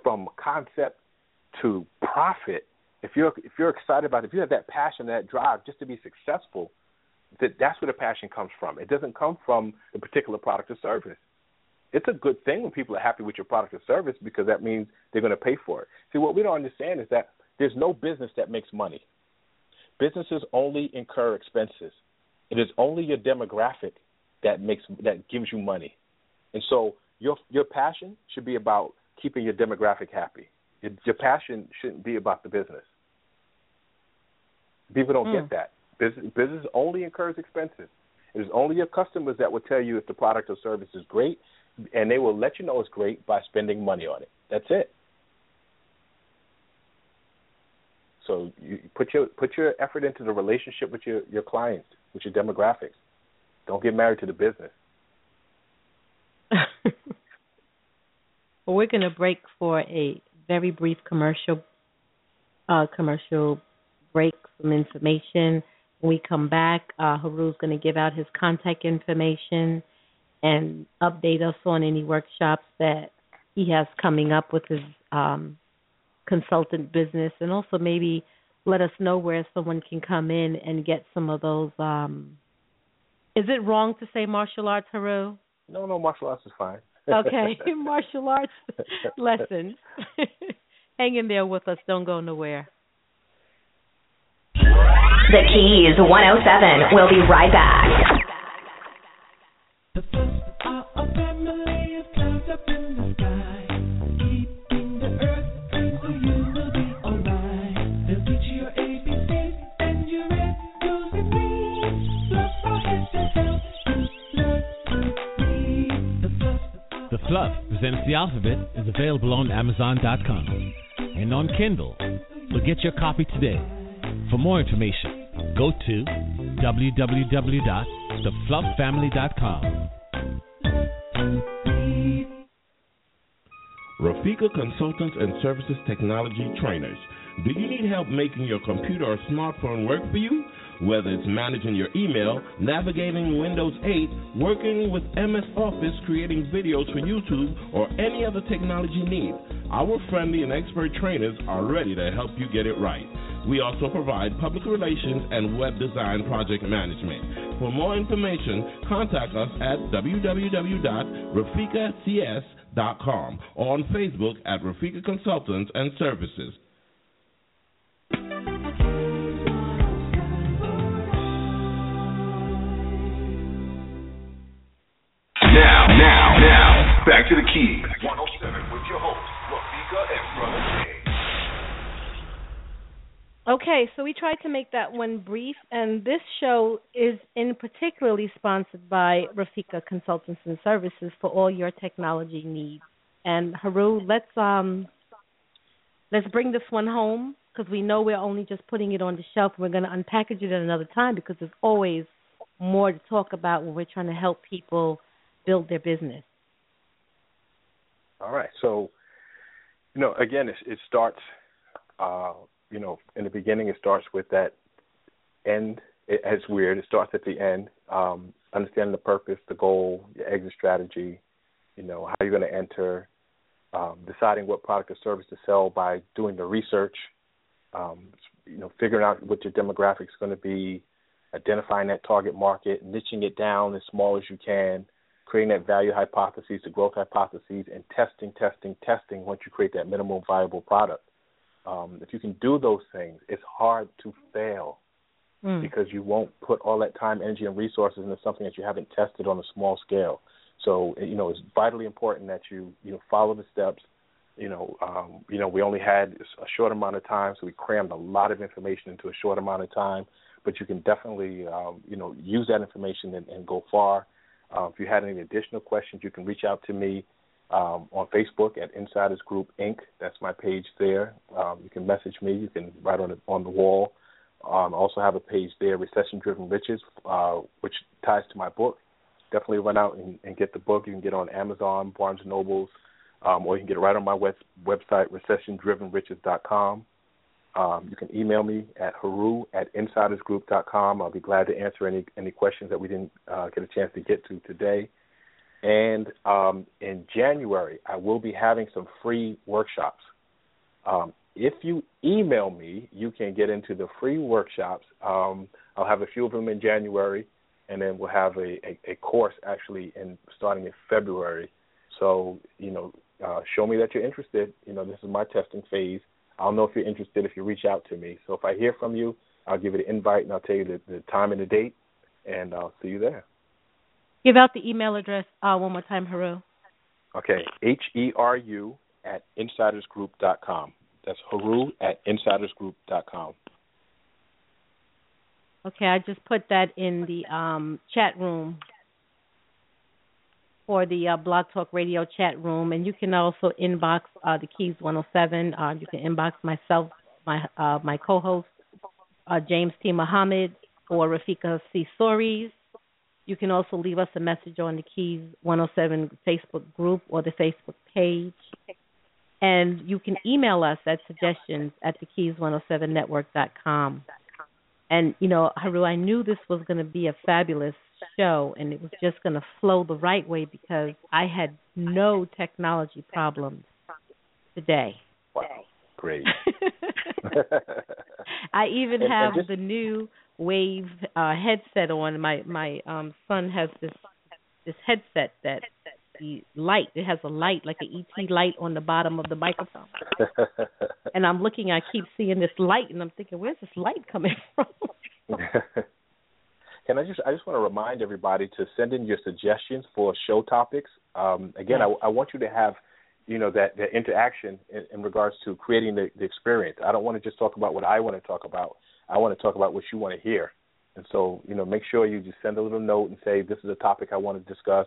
from concept to profit, if you're if you're excited about it, if you have that passion, that drive just to be successful, that that's where the passion comes from. It doesn't come from the particular product or service. It's a good thing when people are happy with your product or service because that means they're going to pay for it. See, what we don't understand is that there's no business that makes money. Businesses only incur expenses. It is only your demographic that makes that gives you money. And so your your passion should be about keeping your demographic happy. Your, your passion shouldn't be about the business. People don't Mm. get that. Business, business only incurs expenses. It is only your customers that will tell you if the product or service is great, and they will let you know it's great by spending money on it. That's it. So you put your put your effort into the relationship with your your clients, with your demographics. Don't get married to the business. well, we're going to break for a very brief commercial uh, commercial break some information. When we come back, uh, Heru's going to give out his contact information and update us on any workshops that he has coming up with his um, consultant business, and also maybe let us know where someone can come in and get some of those. Um, is it wrong to say martial arts, Heru? No, no, martial arts is fine. Okay, martial arts lessons. Hang in there with us. Don't go nowhere. The Keys 107 will be right back. The alphabet is available on Amazon.com and on Kindle. So get your copy today. For more information, go to www.thefluffamily.com. Rafika Consultants and Services Technology Trainers. Do you need help making your computer or smartphone work for you? Whether it's managing your email, navigating Windows 8, working with MS Office, creating videos for YouTube, or any other technology needs, our friendly and expert trainers are ready to help you get it right. We also provide public relations and web design project management. For more information, contact us at www.rafikacs.com or on Facebook at Rafika Consultants and Services. Now, now, now, back to the key. 107 with your host, Rafika and Brother. Okay, so we tried to make that one brief, and this show is in particularly sponsored by Rafika Consultants and Services for all your technology needs. And Heru, let's um, let's bring this one home because we know we're only just putting it on the shelf. We're going to unpackage it at another time because there's always more to talk about when we're trying to help people build their business. All right. So, you know, again, it, it starts, uh, you know, in the beginning, it starts with that end. It, it's weird. It starts at the end. Um, understanding the purpose, the goal, your exit strategy, you know, how you're going to enter, um, deciding what product or service to sell by doing the research, um, you know, figuring out what your demographic is going to be, identifying that target market, niching it down as small as you can, creating that value hypothesis, the growth hypotheses, and testing, testing, testing once you create that minimum viable product. Um, if you can do those things, it's hard to fail Mm. because you won't put all that time, energy, and resources into something that you haven't tested on a small scale. So, you know, it's vitally important that you, you know, follow the steps. You know, um, you know, we only had a short amount of time, so we crammed a lot of information into a short amount of time. But you can definitely, um, you know, use that information and, and go far. Uh, if you had any additional questions, you can reach out to me um, on Facebook at Insiders Group Inc. That's my page there. Um, you can message me. You can write on it on the wall. Um, I also have a page there, Recession Driven Riches, uh, which ties to my book. Definitely run out and, and get the book. You can get it on Amazon, Barnes and Nobles, um, or you can get it right on my web, website, recessiondrivenriches.com. Um, you can email me at heru at insidersgroup.com. I'll be glad to answer any any questions that we didn't uh, get a chance to get to today. And um, in January, I will be having some free workshops. Um, if you email me, you can get into the free workshops. Um, I'll have a few of them in January, and then we'll have a, a, a course actually in starting in February. So you know, uh, show me that you're interested. You know, this is my testing phase. I'll know if you're interested if you reach out to me. So if I hear from you, I'll give you the invite and I'll tell you the, the time and the date, and I'll see you there. Give out the email address uh, one more time, Heru. Okay, H E R U at insidersgroup.com. That's Heru at insidersgroup.com. Okay, I just put that in the um, chat room for the uh, Blog Talk Radio chat room, and you can also inbox uh, the Keys 107. Uh, you can inbox myself, my uh, my co-host uh, James T. Muhammad, or Rafika C. Stories. You can also leave us a message on the Keys 107 Facebook group or the Facebook page. And you can email us at suggestions at the keys107network.com. And, you know, Heru, I knew this was going to be a fabulous show and it was just going to flow the right way because I had no technology problems today. Wow, great. I even have the new Wave uh headset on. My my um son has this this headset that the light it has a light like an ET light on the bottom of the microphone. And I'm looking, I keep seeing this light, and I'm thinking, where's this light coming from? Can I just I just want to remind everybody to send in your suggestions for show topics. Um, again, I, I want you to have you know that, that interaction in, in regards to creating the, the experience. I don't want to just talk about what I want to talk about. I want to talk about what you want to hear. And so, you know, make sure you just send a little note and say this is a topic I want to discuss.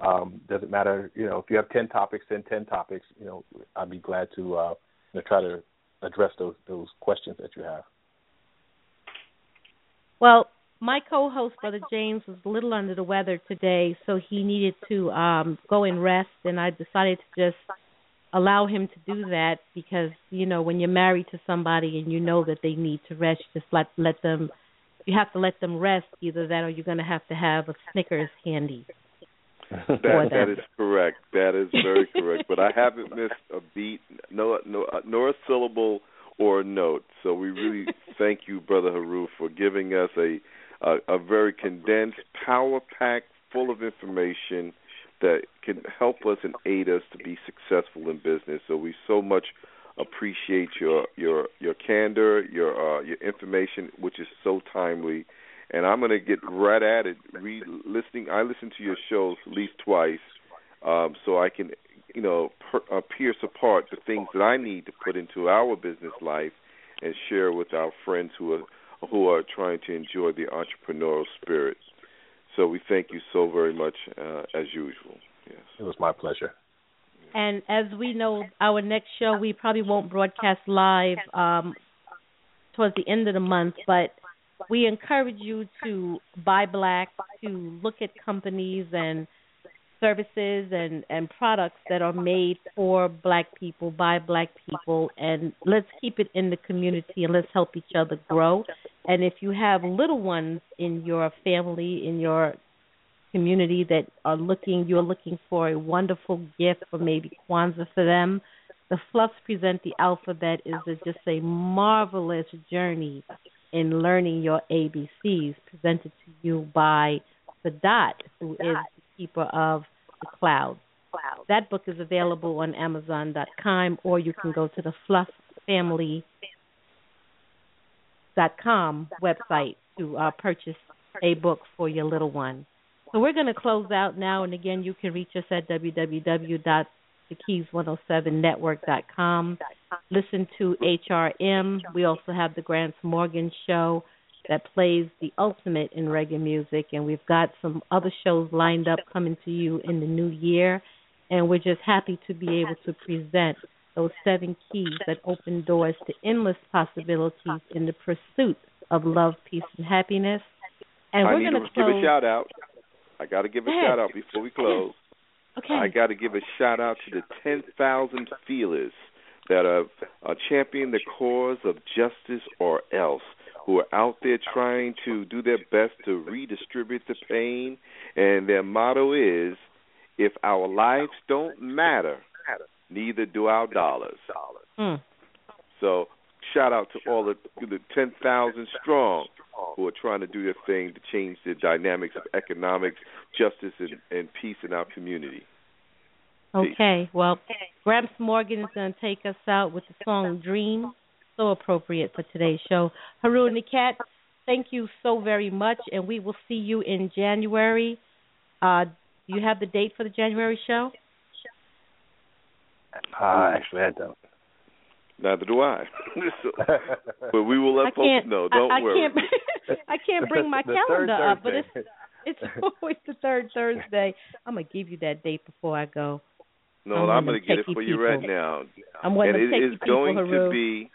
Um, doesn't matter, you know, if you have ten topics, send ten topics. You know, I'd be glad to uh, try to address those those questions that you have. Well, my co-host, Brother James, was a little under the weather today, so he needed to um go and rest, and I decided to just allow him to do that because you know when you're married to somebody and you know that they need to rest, just let let them. You have to let them rest. Either that, or you're going to have to have a Snickers handy. That that is correct. That is very correct. But I haven't missed a beat, no, no, uh, nor a syllable or a note. So we really thank you, Brother Heru, for giving us a a, a very condensed, power packed, full of information that can help us and aid us to be successful in business. So we so much appreciate your your your candor, your uh, your information, which is so timely. And I'm going to get right at it. Re listening, I listen to your shows at least twice, um, so I can, you know, per, uh, pierce apart the things that I need to put into our business life and share with our friends who are who are trying to enjoy the entrepreneurial spirit. So we thank you so very much uh, as usual. Yes. It was my pleasure. And as we know, our next show we probably won't broadcast live um, towards the end of the month, but we encourage you to buy black, to look at companies and services and and products that are made for black people by black people and let's keep it in the community and let's help each other grow and if you have little ones in your family in your community that are looking you're looking for a wonderful gift for maybe Kwanzaa for them the fluffs present the alphabet is a, just a marvelous journey in learning your ABCs presented to you by the dot who is the keeper of the clouds. That book is available on Amazon.com, or you can go to the Fluff Family dot com website to uh, purchase a book for your little one. So we're going to close out now, and again, you can reach us at www.thekeys107network.com. Listen to HRM. We also have the Gramps Morgan Show that plays the ultimate in reggae music, and we've got some other shows lined up coming to you in the new year. And we're just happy to be able to present those seven keys that open doors to endless possibilities in the pursuit of love, peace, and happiness. And I we're going to to give a shout out. I got to give a ahead. shout out before we close. Okay. I got to give a shout out to the 10,000 Fearless that have uh, championed the cause of justice or else, who are out there trying to do their best to redistribute the pain. And their motto is if our lives don't matter, neither do our dollars. Mm. So shout out to all the the ten thousand strong who are trying to do their thing to change the dynamics of economics, justice, and, and peace in our community. Okay, well, Gramps Morgan is going to take us out with the song Dream, so appropriate for today's show. Heru Nekhet, thank you so very much, and we will see you in January. Uh, do you have the date for the January show? Uh, actually, I don't. Neither do I. so, but we will let I folks know. Don't I, worry. can't. I can't bring my calendar up, but it's it's always the third Thursday. I'm gonna give you that date before I go. no, I'm I'm gonna get it techie for you right now. I'm one and of it the techie is people, going Heru. to be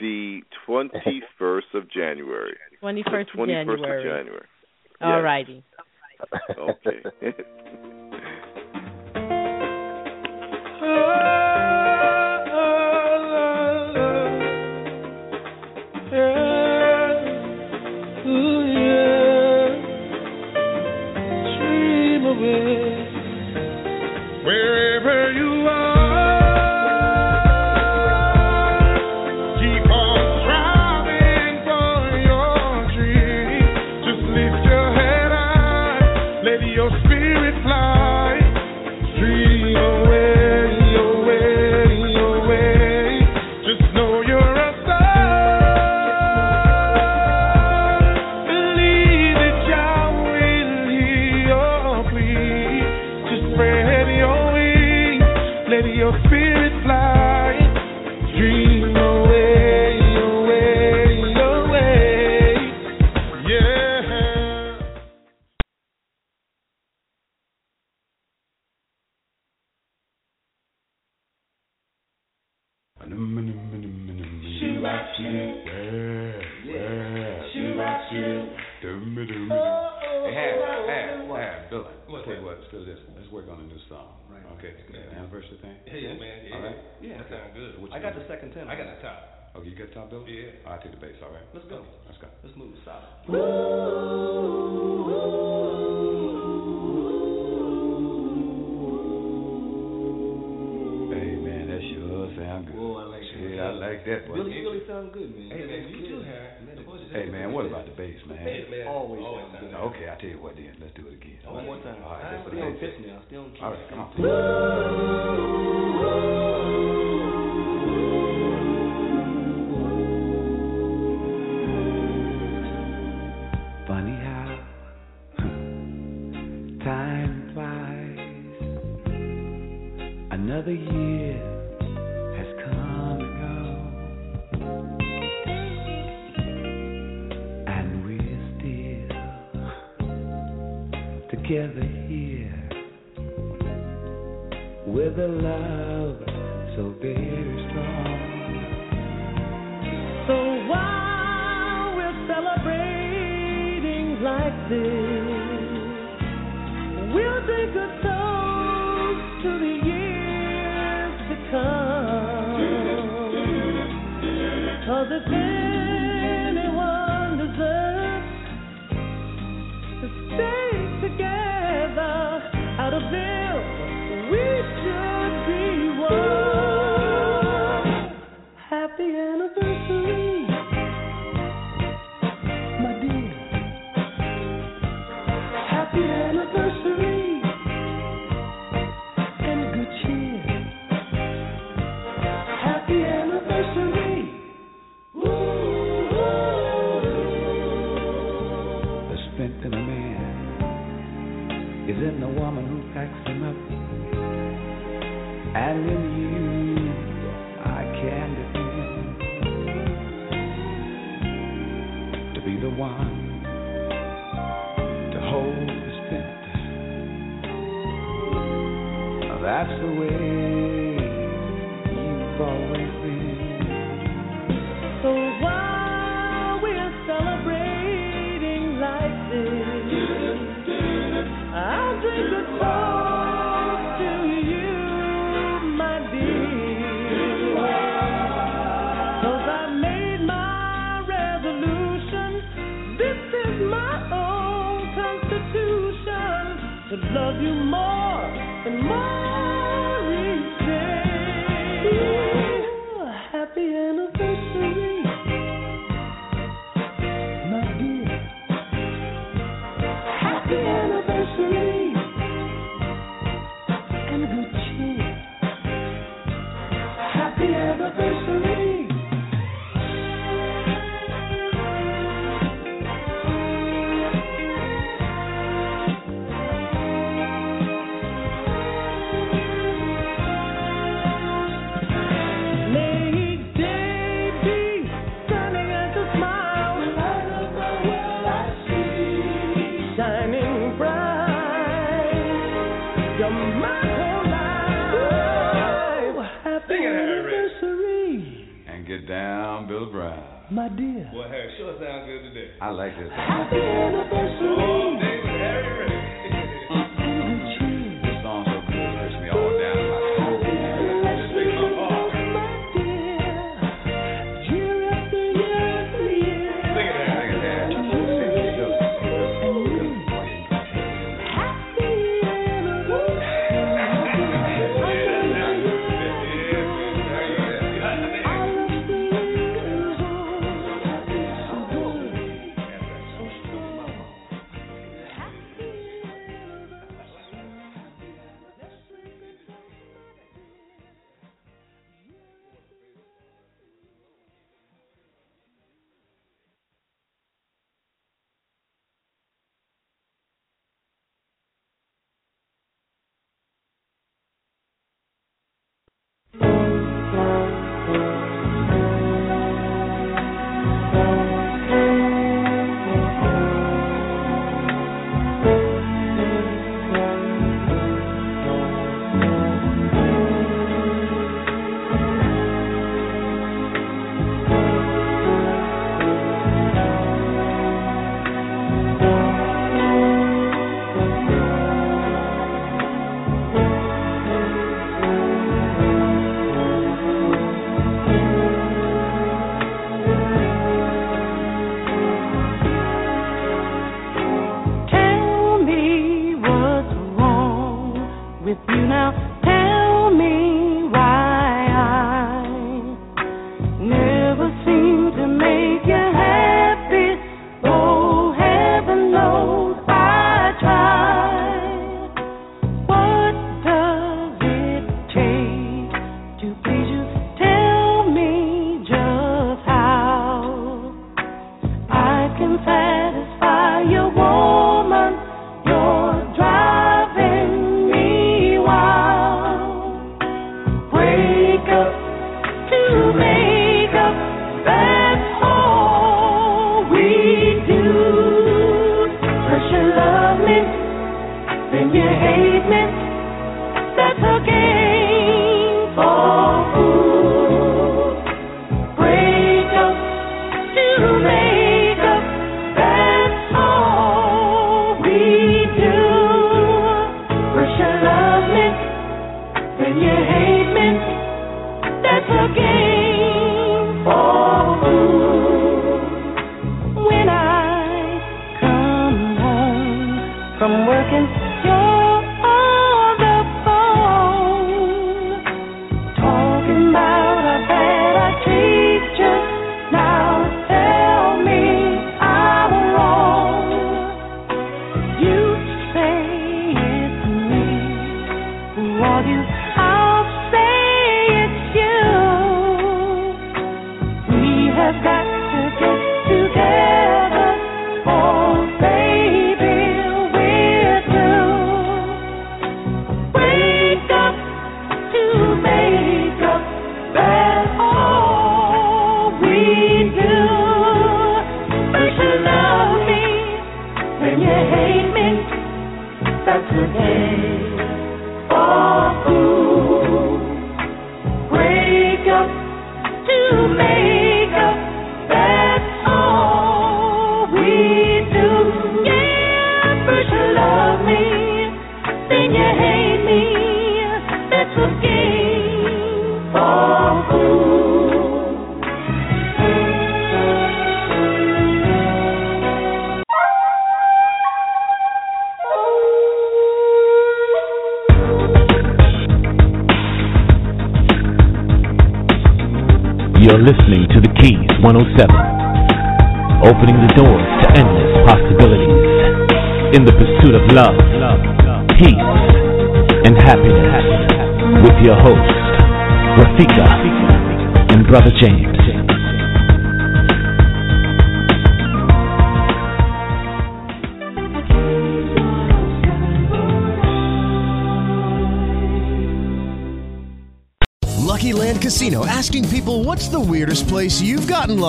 the 21st of January. Twenty first the of 21st January. of January. All Yes. righty. Okay. Oh, you got gonna the do? second tenor. I got the top. Okay, you got the top, Bill? Yeah. I'll take the bass, all right? Let's go. Let's go. Let's move solid. Hey, man, that sure sound good. Whoa, I like that. Yeah, I like that, boy. Really, really sound good, man. Hey, man, you too, Harry. Man, the voice is Hey, man, what about the bass, man? Bass, man. Always sound good. Okay, I'll tell you what then. Let's do it again. One more time. All right, let's Stay do on it. pitch now. Stay on key. All right, come on.